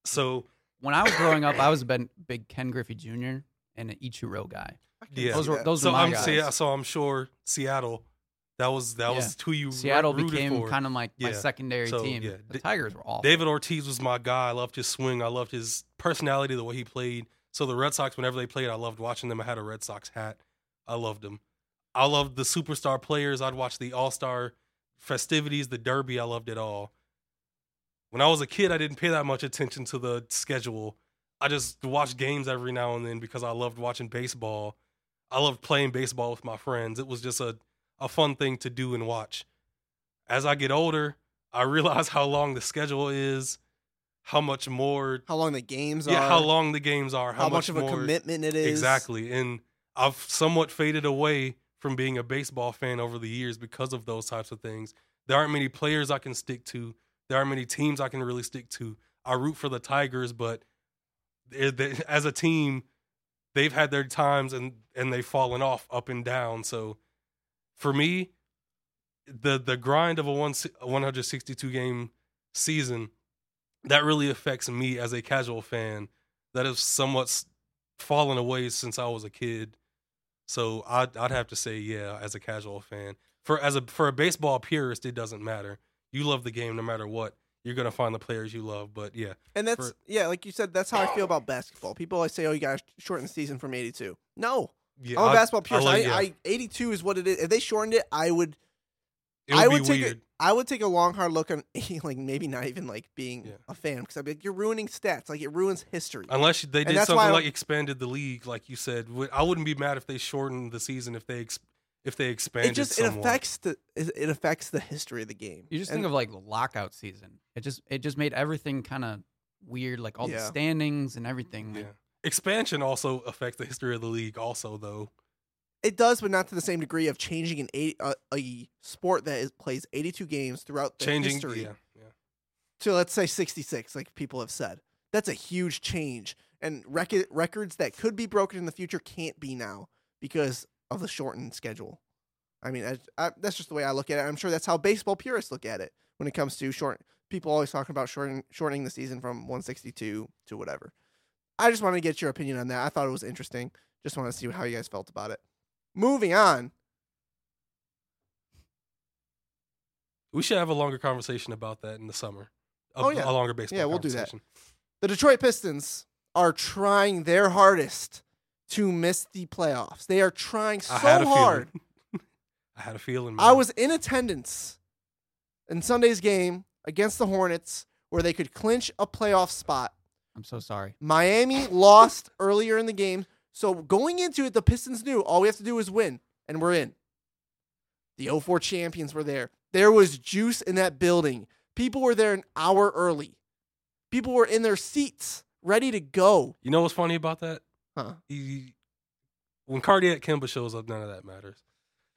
So when I was growing up, I was a ben- big Ken Griffey Jr. and an Ichiro guy. I can Yeah. Those were those so were my I'm guys. Se- so I'm sure Seattle. That was that Yeah. was who you Seattle rooted became for. kind of like my secondary So, team. yeah. The Tigers were awful. David Ortiz was my guy. I loved his swing. I loved his personality, the way he played. So the Red Sox, whenever they played, I loved watching them. I had a Red Sox hat. I loved them. I loved the superstar players. I'd watch the All Star festivities, the Derby. I loved it all. When I was a kid, I didn't pay that much attention to the schedule. I just watched games every now and then because I loved watching baseball. I loved playing baseball with my friends. It was just a, a fun thing to do and watch. As I get older, I realize how long the schedule is, how much more, How long the games yeah, are? how long the games are, how, How, much, of a commitment it is? Exactly. And I've somewhat faded away from being a baseball fan over the years because of those types of things. There aren't many players I can stick to. There aren't many teams I can really stick to. I root for the Tigers, but as a team, they've had their times and and they've fallen off up and down. So for me, the the grind of a one 162 game season that really affects me as a casual fan that has somewhat fallen away since I was a kid. So I'd I'd have to say yeah, as a casual fan. For as a for a baseball purist, it doesn't matter. You love the game no matter what. You're gonna find the players you love. But yeah, And that's For- yeah, like you said, that's how I feel about basketball. People always say, "Oh, you got to shorten the season from 82." No, yeah. I'm a I- basketball purist. I, like- yeah. I, 82 is what it is. If they shortened it, I would. it would I be would take weird. a, I would take a long hard look on like maybe not even like being Yeah. a fan because I'd be like, you're ruining stats. Like it ruins history. Unless they did something like expanded the league, like you said, I wouldn't be mad if they shortened the season if they ex- if they expanded. it just it affects the it it affects the history of the game. You just And- think of like the lockout season. It just it just made everything kind of weird, like all Yeah. the standings and everything. Yeah. Expansion also affects the history of the league, also though. It does, but not to the same degree of changing an eight, uh, a sport that is, plays 82 games throughout the Changing, history yeah, yeah. to let's say 66, like people have said. That's a huge change, and rec- records that could be broken in the future can't be now because of the shortened schedule. I mean, I, I, that's just the way I look at it. I'm sure that's how baseball purists look at it when it comes to short. People always talking about shortening shortening the season from 162 to whatever. I just wanted to get your opinion on that. I thought it was interesting. Just want to see how you guys felt about it. Moving on. We should have a longer conversation about that in the summer. A, Oh, yeah. a longer baseball. Conversation. Yeah, we'll do that. The Detroit Pistons are trying their hardest to miss the playoffs. They are trying so hard. I had a feeling. I was in attendance in Sunday's game against the Hornets where they could clinch a playoff spot. I'm so sorry. Miami lost earlier in the game. So going into it, the Pistons knew all we have to do is win, and we're in. The 04 champions were there. There was juice in that building. People were there an hour early. People were in their seats, ready to go. You know what's funny about that? Huh. He, when Cardiac Kemba shows up, none of that matters.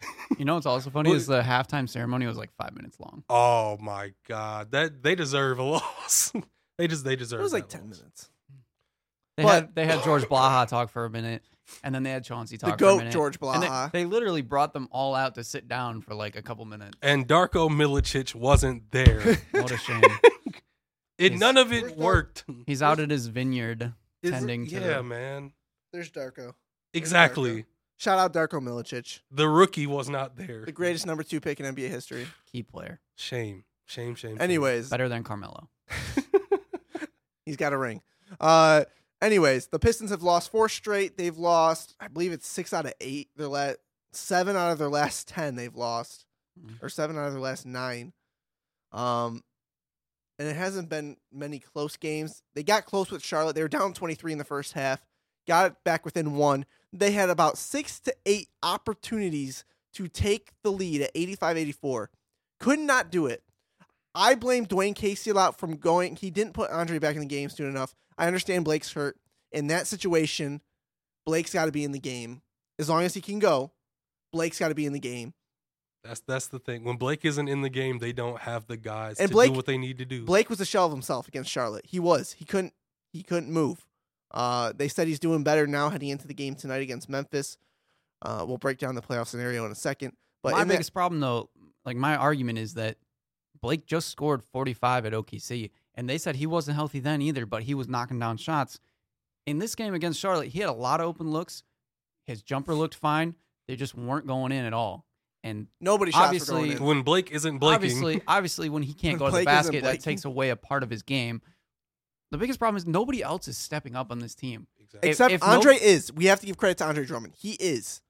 You know what's also funny Well- is the halftime ceremony was like five minutes long. Oh my god, that they deserve a loss. They just they deserve. It was like 10 loss. minutes. They But- had they had George Blaha talk for a minute, and then they had Chauncey The talk for a GOAT, minute. George And they- Blaha. they, literally brought them all out to sit down for like a couple minutes. And Darko Milicic wasn't there. What a shame. it He's- none of it Dar- worked. He's out at his vineyard Is it- tending to Yeah, man. There's Darko. Exactly. Shout out Darko Milicic, The rookie was not there. the greatest number two pick in NBA history. key player. Shame. Shame. Shame. shame. Anyways, Better than Carmelo. he's got a ring. Uh, anyways, the Pistons have lost four straight. They've lost, I believe it's six out of eight. Their last seven out of their last ten they've lost, Mhm. or seven out of their last nine. Um, and it hasn't been many close games. They got close with Charlotte. They were down twenty three in the first half. Got it back within one. They had about six to eight opportunities to take the lead at 85-84. Could not do it. I blame Dwane Casey a lot from going. He didn't put Andre back in the game soon enough. I understand Blake's hurt. In that situation, Blake's got to be in the game. As long as he can go, Blake's got to be in the game. That's that's the thing. When Blake isn't in the game, they don't have the guys And to Blake- do what they need to do. Blake was a shell of himself against Charlotte. He was. He couldn't. He couldn't move. Uh, they said he's doing better now heading into the game tonight against Memphis. Uh, we'll break down the playoff scenario in a second. But my in that- biggest problem, though, like my argument is that Blake just scored 45 at OKC, and they said he wasn't healthy then either, but he was knocking down shots. In this game against Charlotte, he had a lot of open looks. His jumper looked fine. They just weren't going in at all. And nobody shots were obviously- going in. when Blake isn't blaking, obviously, obviously, when he can't When go to the basket, that takes away a part of his game. The biggest problem is nobody else is stepping up on this team. Exactly. Except if no- Andre is. We have to give credit to Andre Drummond. He is.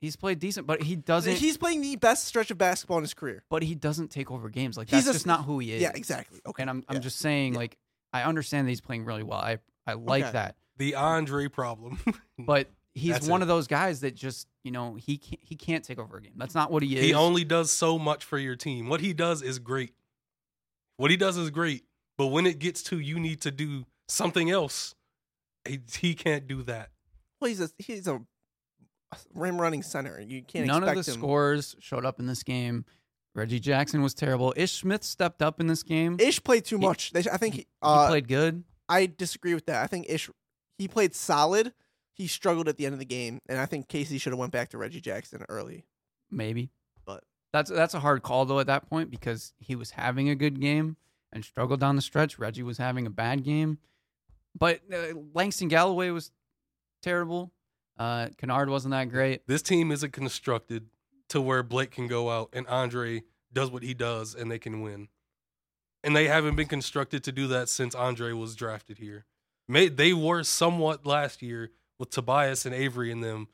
He's played decent, but he doesn't. He's playing the best stretch of basketball in his career. but he doesn't take over games. Like He's that's a- just not who he is. Yeah, exactly. Okay. And I'm I'm Yeah. just saying, Yeah. like, I understand that he's playing really well. I I like Okay. that, the Andre problem. but he's That's one it. of those guys that just you know he can't he can't take over a game. That's not what he is. he only does so much for your team. What he does is great. What he does is great. But when it gets to you need to do something else, he, he can't do that. Well, he's a he's a rim running center. You can't None of the him. scores showed up in this game. Reggie Jackson was terrible. Ish Smith stepped up in this game. Ish played too He- much. They, I think he, he uh, played good. I disagree with that. I think Ish he played solid. He struggled at the end of the game, and I think Casey should have went back to Reggie Jackson early. maybe. But- that's that's a hard call though at that point because he was having a good game and struggled down the stretch. Reggie was having a bad game, but uh, Langston Galloway was terrible. Uh, Kennard wasn't that great. This team isn't constructed to where Blake can go out and Andre does what he does and they can win. And they haven't been constructed to do that since Andre was drafted here. May, they were somewhat last year with Tobias and Avery in them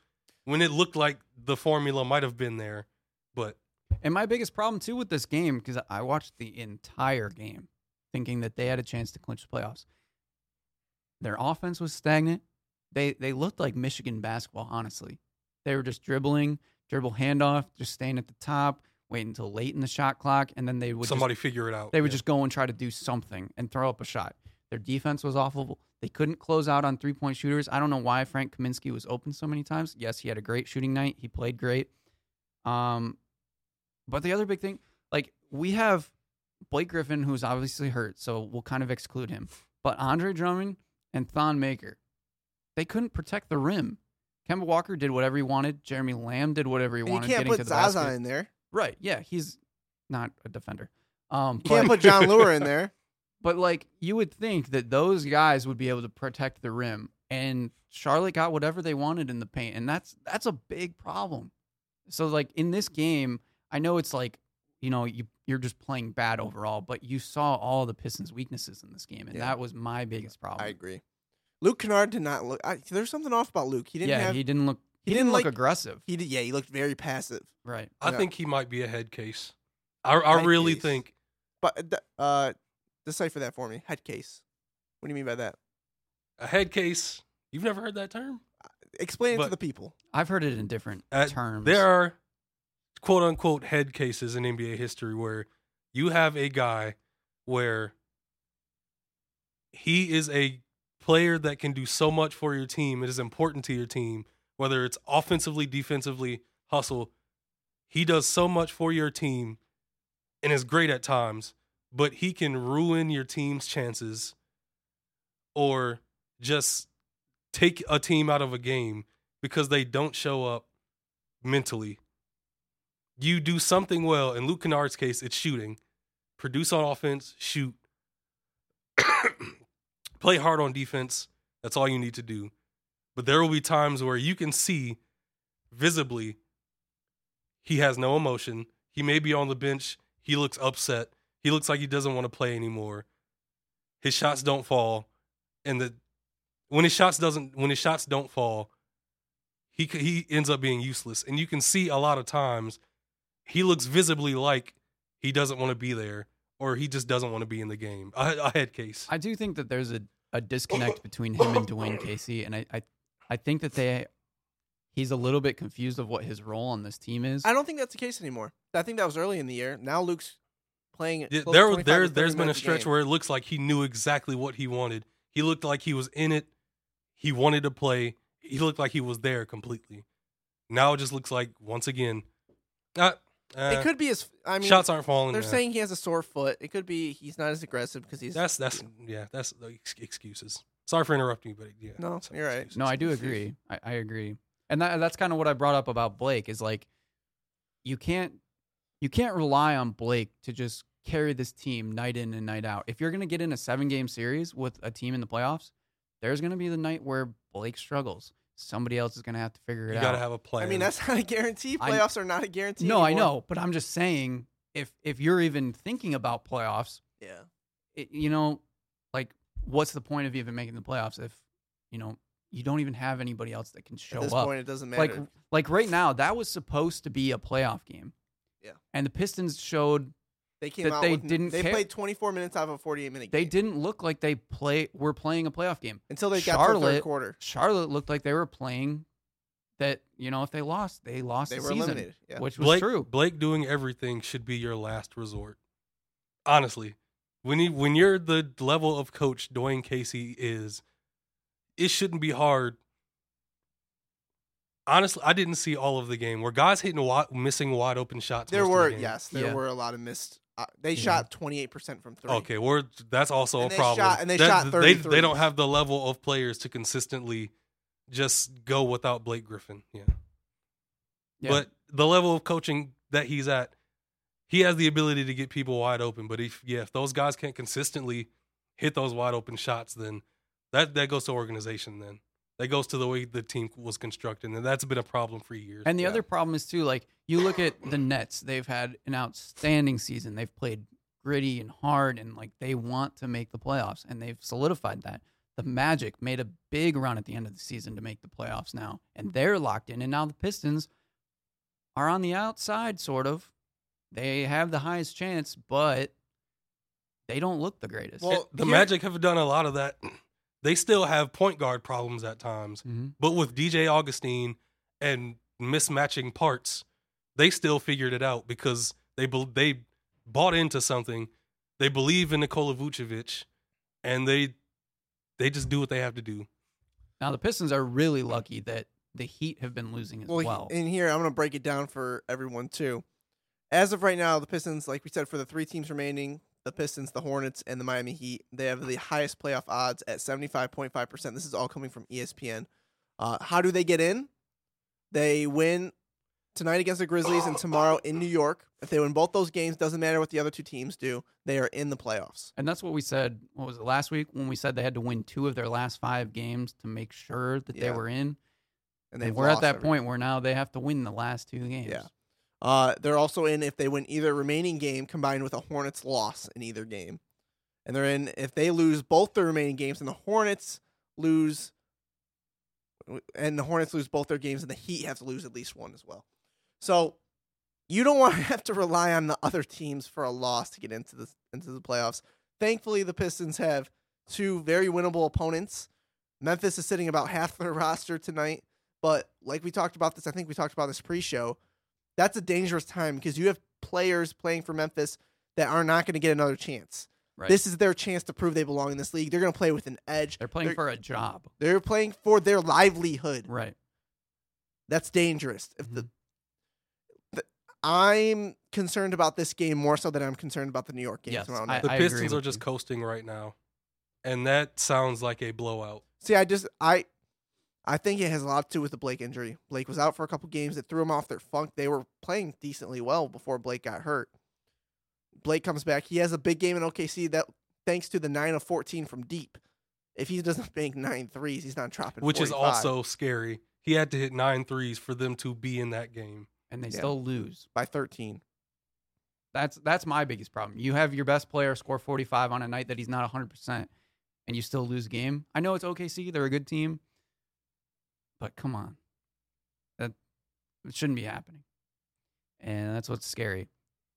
when it looked like the formula might have been there. But And my biggest problem too with this game because I watched the entire game thinking that they had a chance to clinch the playoffs. Their offense was stagnant. They they looked like Michigan basketball, honestly. They were just dribbling, dribble handoff, just staying at the top, wait until late in the shot clock, and then they would somebody just, figure it out. they would Yeah. just go and try to do something and throw up a shot. Their defense was awful. They couldn't close out on three point shooters. I don't know why Frank Kaminsky was open so many times. Yes, he had a great shooting night. He played great. Um, but the other big thing, like we have Blake Griffin, who's obviously hurt, so we'll kind of exclude him. But Andre Drummond and Thon Maker, they couldn't protect the rim. Kemba Walker did whatever he wanted. Jeremy Lamb did whatever he And you wanted. can't put to the Zaza basket. in there. Right? Yeah, he's not a defender. Um, You can't put Jon Leuer in there. but like you would think that those guys would be able to protect the rim, and Charlotte got whatever they wanted in the paint, and that's that's a big problem. So like in this game, I know it's like you know you you're just playing bad overall, but you saw all the Pistons' weaknesses in this game, and Yeah. that was my biggest problem. I agree. Luke Kennard did not look. I, there's something off about Luke. He didn't yeah, have. he didn't look. He, he didn't, didn't look like- aggressive. He did. Yeah, he looked very passive. right. I Yeah. think he might be a head case. I, I Head really case. think But uh, th- uh, decipher that for me. Head case. What do you mean by that? a head case. You've never heard that term? Explain it to the people. I've heard it in different Uh, terms. There are quote unquote head cases in NBA history where you have a guy where he is a player that can do so much for your team. It is important to your team, whether it's offensively, defensively, hustle. He does so much for your team and is great at times, but he can ruin your team's chances or just take a team out of a game because they don't show up mentally. You do something well. In Luke Kennard's case, it's shooting. Produce on offense, shoot. Play hard on defense. That's all you need to do. But there will be times where you can see visibly he has no emotion. He may be on the bench. He looks upset. He looks like he doesn't want to play anymore. His shots don't fall. And the when his shots doesn't when his shots don't fall, he he ends up being useless. And you can see a lot of times he looks visibly like he doesn't want to be there or he just doesn't want to be in the game. A, a head case. I do think that there's a, a disconnect between him and Dwane Casey, and I, I I think that they he's a little bit confused of what his role on this team is. I don't think that's the case anymore. I think that was early in the year. Now Luke's playing. Yeah, there, there, there's been a stretch game. where it looks like he knew exactly what he wanted. He looked like he was in it. He wanted to play. He looked like he was there completely. Now it just looks like once again, uh, uh, it could be his. I mean, shots aren't falling. they're yeah. saying he has a sore foot. It could be he's not as aggressive because he's. that's that's yeah, that's the ex- excuses. Sorry for interrupting you, but yeah, No, you're right. excuses. No, I do agree. I, I agree, and that that's kind of what I brought up about Blake is like, you can't you can't rely on Blake to just carry this team night in and night out. If you're gonna get in a seven game series with a team in the playoffs, there's gonna be the night where Blake struggles. Somebody else is gonna have to figure it You out. You got to have a plan. I mean, that's not a guarantee. I- Playoffs are not a guarantee. no, I know, but I'm just saying if if you're even thinking about playoffs, Yeah. it, you know, like what's the point of even making the playoffs if you know you don't even have anybody else that can show At this up? point, it doesn't matter. like like right now that was supposed to be a playoff game Yeah. and the pistons showed they came that out they with, didn't They care. played 24 minutes out of a 48 minute. they didn't look like they play were playing a playoff game until they got to the third quarter. charlotte looked like they were playing that you know if they lost they lost They the were season eliminated. Yeah. which was Blake, true Blake doing everything should be your last resort. Honestly, when you when you're the level of coach Dwane Casey is, it shouldn't be hard. Honestly, I didn't see all of the game. Were guys hitting wide, missing wide open shots? There most of the were yes, there Yeah. were a lot of missed. Uh, they Yeah. shot 28 percent from three. Okay, we're that's also And a problem. shot- and they That- shot They, they don't have the level of players to consistently just go without Blake Griffin. Yeah. Yeah. But the level of coaching that he's at, he has the ability to get people wide open. But if yeah, if those guys can't consistently hit those wide open shots, then that that goes to organization. Then that goes to the way the team was constructed, and that's been a problem for years. And the Yeah. other problem is too, like you look at the Nets, they've had an outstanding season. They've played gritty and hard, and like they want to make the playoffs, and they've solidified that. The Magic made a big run at the end of the season to make the playoffs now, and they're locked in. And now the Pistons are on the outside, sort of. They have the highest chance, but they don't look the greatest. Well, the Magic have done a lot of that. They still have point guard problems at times, Mhm. but with DJ Augustin and mismatching parts, they still figured it out because they bel- they bought into something. They believe in Nikola Vucevic, and they they just do what they have to do. Now the Pistons are really lucky that the Heat have been losing as Well, well. in here, I'm going to break it down for everyone too. As of right now, the Pistons, like we said, for the three teams remaining, the Pistons, the Hornets, and the Miami Heat, they have the highest playoff odds at 75.5%. This is all coming from ESPN. Uh, how do they get in? They win tonight against the Grizzlies and tomorrow in New York. If they win both those games, doesn't matter what the other two teams do, they are in the playoffs. And that's what we said. What was it last week when we said they had to win two of their last five games to make sure that they were in? And And we're at that every- point where now they have to win the last two games. Yeah. Uh, they're also in if they win either remaining game combined with a Hornets loss in either game. And they're in if they lose both the remaining games and the Hornets lose and the Hornets lose both their games and the Heat have to lose at least one as well. So you don't want to have to rely on the other teams for a loss to get into the into the playoffs. Thankfully the Pistons have two very winnable opponents. Memphis is sitting about half their roster tonight, but like we talked about this, I think we talked about this pre-show that's a dangerous time because you have players playing for Memphis that are not going to get another chance. Right. This is their chance to prove they belong in this league. They're going to play with an edge. They're playing they're- for a job. They're playing for their livelihood. Right. That's dangerous. If the, Mhm. the I'm concerned about this game more so than I'm concerned about the New York game Yes, tomorrow I- The agree Pistons are just you. coasting right now, and that sounds like a blowout. See, I just I I think it has a lot to do with the Blake injury. Blake was out for a couple games that threw him off their funk. They were playing decently well before Blake got hurt. Blake comes back. He has a big game in OKC that thanks to the 9 of 14 from deep. If he doesn't make nine threes, he's not dropping which is also scary. He had to hit nine threes for them to be in that game. And they Yeah. still lose. by 13. That's that's my biggest problem. You have your best player score 45 on a night that he's not 100% and you still lose game. I know it's OKC, they're a good team. But come on. That it shouldn't be happening. And that's what's scary.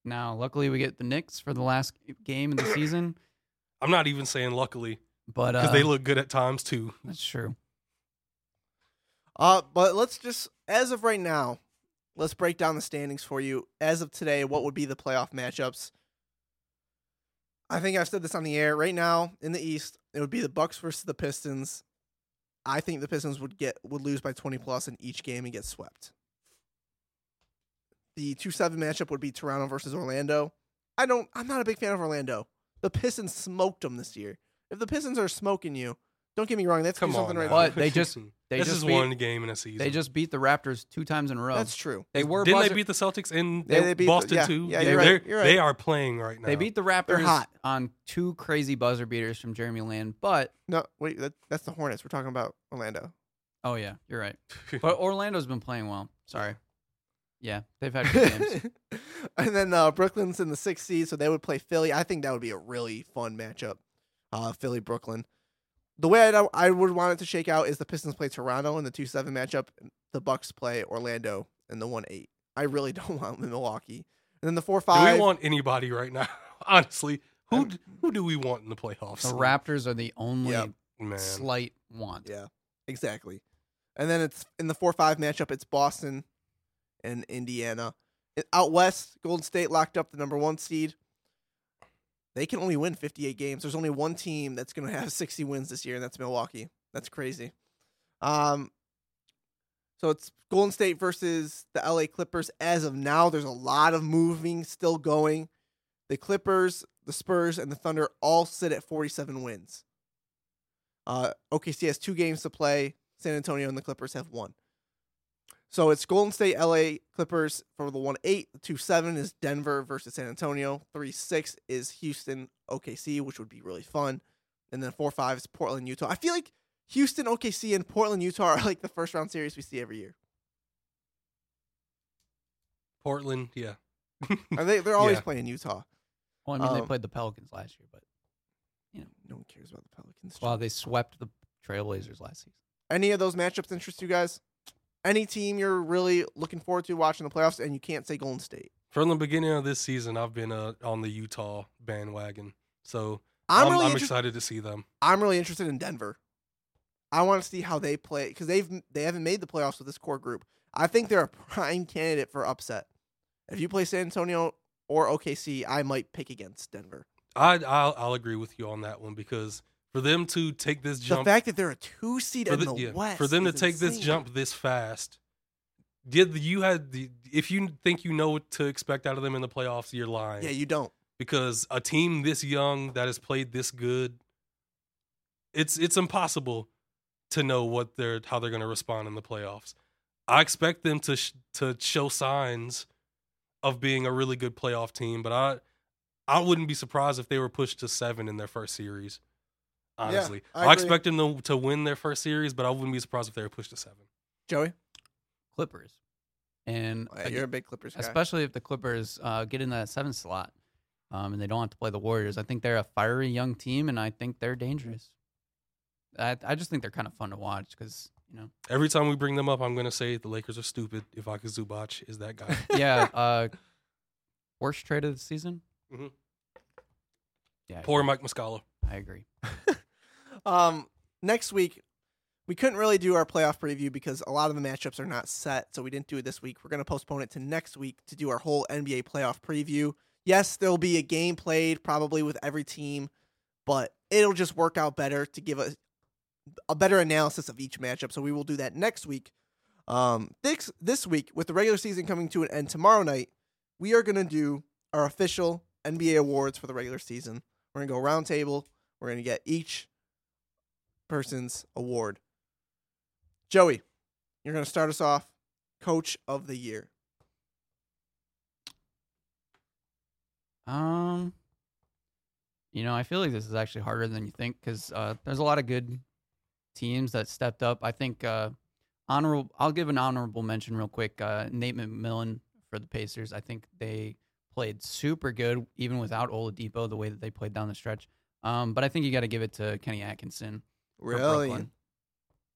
Now, luckily we get the Knicks for the last game of the season, I'm not even saying luckily but uh because they look good at times too. That's true. Uh, but let's just, as of right now, let's break down the standings for you. As of today, what would be the playoff matchups? I think I've said this on the air. Right now, in the East, it would be the Bucks versus the Pistons. I think the Pistons would get would lose by 20 plus in each game and get swept. The 2-7 matchup would be Toronto versus Orlando. I don't I'm not a big fan of Orlando. The Pistons smoked them this year. If the Pistons are smoking you, don't get me wrong, that's Come something on, right now. But they just- They this just is beat- one game in a season. They just beat the Raptors two times in a row. That's true. They were didn't buzzer- they beat the Celtics in Yeah, they beat the- Boston yeah, too? yeah, you're right, They're- you're right. They are playing right now. They beat the Raptors hot. on two crazy buzzer beaters from Jeremy Lin, but No, wait, that, that's the Hornets. We're talking about Orlando. oh yeah, you're right. But Orlando's been playing well. Sorry. Yeah, they've had good games. and then uh, Brooklyn's in the sixth seed, so they would play Philly. I think that would be a really fun matchup. Uh, Philly Brooklyn. The way I I would want it to shake out is the Pistons play Toronto in the two seven matchup. The Bucks play Orlando in the one eight. I really don't want Milwaukee. And then the four do five. we want anybody right now? Honestly, who d- who do we want in the playoffs? The Raptors are the only Yep. slight want. Yeah, exactly. And then it's in the four five matchup. It's Boston and Indiana. Out west, Golden State locked up the number one seed. They can only win fifty eight games. There's only one team that's going to have sixty wins this year, and that's Milwaukee. That's crazy. Um, so it's Golden State versus the LA Clippers. As of now, there's a lot of moving still going. The Clippers, the Spurs, and the Thunder all sit at 47 wins. Uh, OKC has two games to play. San Antonio and the Clippers have one. So it's Golden State, LA Clippers for the one eight. The two seven is Denver versus San Antonio. Three six is Houston, OKC, which would be really fun. And then four five is Portland, Utah. I feel like Houston, OKC, and Portland, Utah are like the first round series we see every year. Portland, yeah. Are they? They're always Yeah. playing Utah. Well, I mean, they Um, played the Pelicans last year, but you know. No one cares about the Pelicans. well, they swept the Trailblazers last season. Any of those matchups interest you guys? Any team you're really looking forward to watching the playoffs, and you can't say Golden State. From the beginning of this season, I've been uh, on the Utah bandwagon, so I'm, I'm, really I'm interest- excited to see them. I'm really interested in Denver. I want to see how they play because they've they haven't made the playoffs with this core group. I think they're a prime candidate for upset. If you play San Antonio or OKC, I might pick against Denver. I I'll, I'll agree with you on that one because for them to take this jump. The fact that they're a two seed in the- the yeah, West for them to take this jump this fast, did you had the if you think you know what to expect out of them in the playoffs, you're lying. Yeah, you don't. because a team this young that has played this good, it's it's impossible to know what they're how they're going to respond in the playoffs. I expect them to sh- to show signs of being a really good playoff team, but I I wouldn't be surprised if they were pushed to seven in their first series. Honestly, I I, expect them to, to win their first series, but I wouldn't be surprised if they were pushed to seven. Joey, Clippers, and Oh, yeah, you're a big Clippers guy. especially if the Clippers uh, get in that seventh slot, um, and they don't have to play the Warriors. I think they're a fiery young team, and I think they're dangerous. I I just think they're kind of fun to watch because you know, Every time we bring them up, I'm going to say the Lakers are stupid. If Aka Zubac is that guy. yeah, uh, worst trade of the season. Mhm. Yeah, Poor Mike Muscala. I agree. Um, next week, we couldn't really do our playoff preview because a lot of the matchups are not set, so we didn't do it this week. We're going to postpone it to next week to do our whole NBA playoff preview. Yes, there'll be a game played probably with every team, but it'll just work out better to give us a better analysis of each matchup. So we will do that next week. Um, this this week with the regular season coming to an end tomorrow night, we are going to do our official NBA awards for the regular season. We're going to go roundtable. We're going to get each person's award. Joey, you're going to start us off. Coach of the year. Um, you know, I feel like this is actually harder than you think because uh, there's a lot of good teams that stepped up. I think uh, honorable. I'll give an honorable mention real quick. Uh, Nate McMillan for the Pacers. I think they played super good even without Oladipo. The way that they played down the stretch. Um, but I think you got to give it to Kenny Atkinson. Really?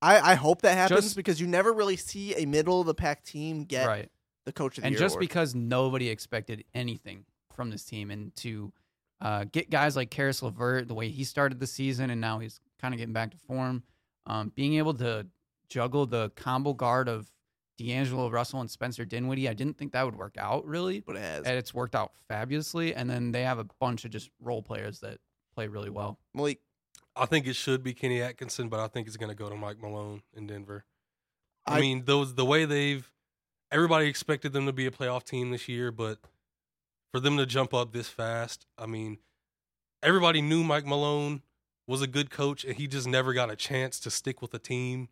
I, I hope that happens Just- because you never really see a middle of the pack team get right. the coach of the and year. just award. because nobody expected anything from this team and to uh, get guys like Caris LeVert, the way he started the season and now he's kind of getting back to form, um, being able to juggle the combo guard of D'Angelo Russell and Spencer Dinwiddie, I didn't think that would work out really, but it has. and it's worked out fabulously. And then they have a bunch of just role players that play really well. Malik, I think it should be Kenny Atkinson, but I think it's going to go to Mike Malone in Denver. I, I- mean, those the way they've everybody expected them to be a playoff team this year, but for them to jump up this fast, I mean, everybody knew Mike Malone was a good coach, and he just never got a chance to stick with a team.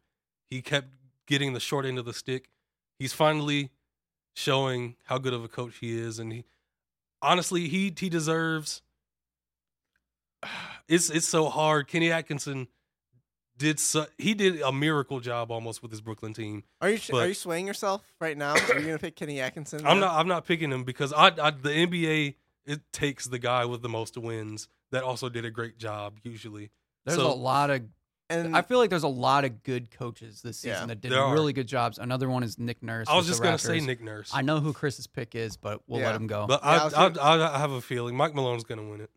He kept getting the short end of the stick. He's finally showing how good of a coach he is, and he honestly he he deserves. It's it's so hard. Kenny Atkinson did su- he did a miracle job almost with his Brooklyn team. Are you sh- are you swaying yourself right now? Are you gonna pick Kenny Atkinson? I'm not I'm not picking him because I, I the NBA it takes the guy with the most wins that also did a great job usually. There's So- a lot of. And I feel like there's a lot of good coaches this season Yeah. that did really good jobs. Another one is Nick Nurse. I was just gonna say Nick Nurse, I know who Chris's pick is, but we'll Yeah. let him go. but Yeah, I I, I, gonna- I I have a feeling Mike Malone's gonna win it.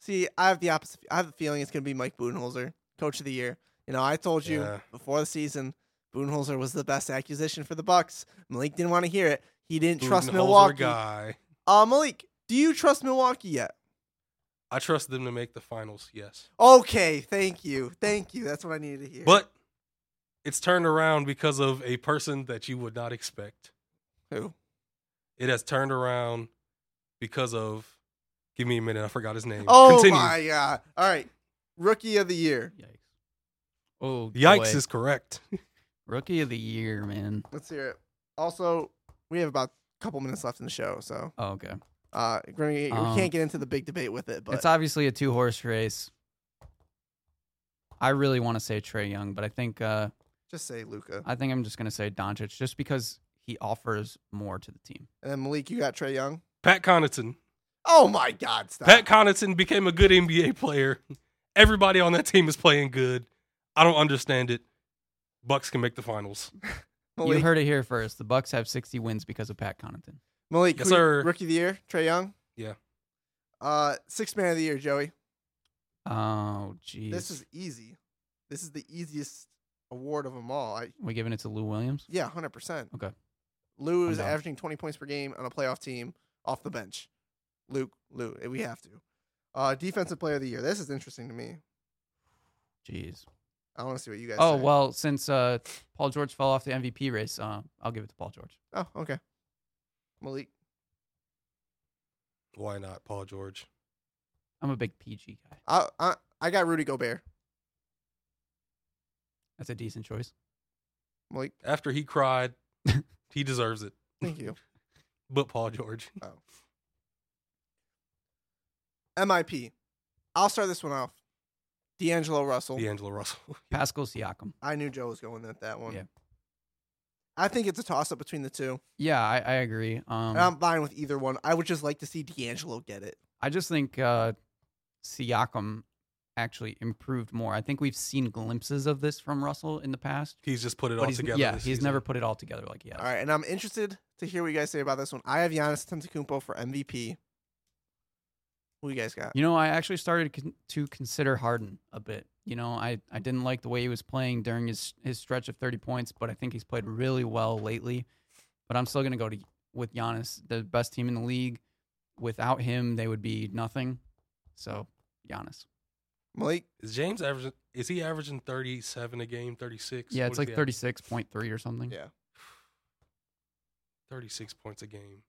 See, I have the opposite. I have the feeling it's gonna be Mike Budenholzer, coach of the year. You know, I told you Yeah. before the season, Budenholzer was the best acquisition for the Bucks. Malik didn't want to hear it. He didn't trust Milwaukee. guy. Uh, Malik, do you trust Milwaukee yet? I trust them to make the finals. Yes. Okay, thank you, thank you. That's what I needed to hear. But it's turned around because of a person that you would not expect. who? It has turned around because of. Give me a minute. I forgot his name. Oh Continue. my god! All right, rookie of the year. Yikes. Oh, Yikes boy. is correct. rookie of the year, man. Let's hear it. Also, we have about a couple minutes left in the show, so Oh, okay. uh, we're gonna- we Um, can't get into the big debate with it. But it's obviously a two horse race. I really want to say Trae Young, but I think uh, just say Luka, I think I'm just gonna say Doncic, just because he offers more to the team. and then Malik, you got Trae Young. Pat Connaughton. Oh my God! Stop. Pat Connaughton became a good NBA player. Everybody on that team is playing good. I don't understand it. Bucks can make the finals. Malik, You heard it here first. The Bucks have 60 wins because of Pat Connaughton. Malik, Yes, sir. Rookie of the year, Trae Young. Yeah. Uh, six man of the year, Joey. Oh, geez. This is easy. This is the easiest award of them all. I we giving it to Lou Williams? yeah, hundred percent. Okay. Lou is averaging twenty points per game on a playoff team off the bench. Luke, Lou, we have to. Uh, defensive player of the year. This is interesting to me. Jeez. I want to see what you guys. Oh say. well, since uh, Paul George fell off the MVP race, uh, I'll give it to Paul George. Oh, okay. Malik. Why not, Paul George? I'm a big PG guy. I I I got Rudy Gobert. That's a decent choice. Malik, After he cried, he deserves it. thank you. But Paul George. MIP. I'll start this one off. D'Angelo Russell. D'Angelo Russell. Pascal Siakam. I knew Joe was going at that one. Yeah. I think it's a toss up between the two. Yeah, I, I agree. Um, and I'm fine with either one. I would just like to see D'Angelo get it. I just think uh, Siakam actually improved more. I think we've seen glimpses of this from Russell in the past, He's just put it all together. yeah, this he's season. never put it all together like he has. All right, and I'm interested to hear what you guys say about this one. I have Giannis Antetokounmpo for MVP. Who you guys got? You know, I actually started con- to consider Harden a bit. You know, I, I didn't like the way he was playing during his his stretch of 30 points, but I think he's played really well lately. But I'm still going to go to with Giannis, the best team in the league. Without him, they would be nothing. So, Giannis. Malik. Is James averaging? Is he averaging thirty-seven a game? Thirty-six? Yeah, What it's like 36.3 or something. Yeah. Thirty-six points a game.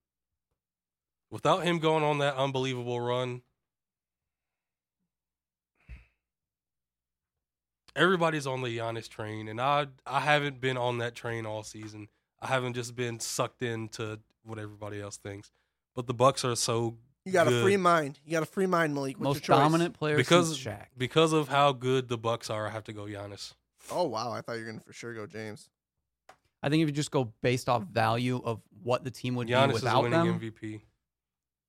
Without him going on that unbelievable run, everybody's on the Giannis train, and I I haven't been on that train all season. I haven't just been sucked into what everybody else thinks. But the Bucks are so You got a free mind. You got a free mind, Malik. What's Most your choice? dominant player because since Shaq. because of how good the Bucks are. I have to go Giannis. Oh wow, I thought you were gonna for sure go James. I think if you just go based off value of what the team would Giannis be is without winning them, MVP.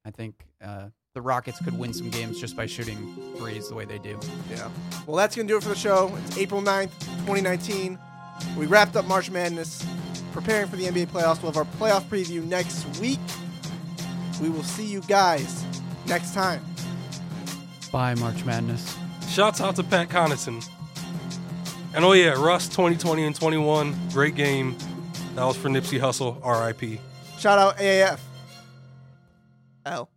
I think uh, the Rockets could win some games just by shooting threes the way they do. Yeah. Well, that's going to do it for the show. It's April 9th, 2019. We wrapped up March Madness, preparing for the NBA playoffs. We'll have our playoff preview next week. We will see you guys next time. Bye, March Madness. Shouts out to Pat Connaughton. And oh yeah, Russ 2020 and 21, great game. That was for Nipsey Hussle, RIP. Shout out AAF. L.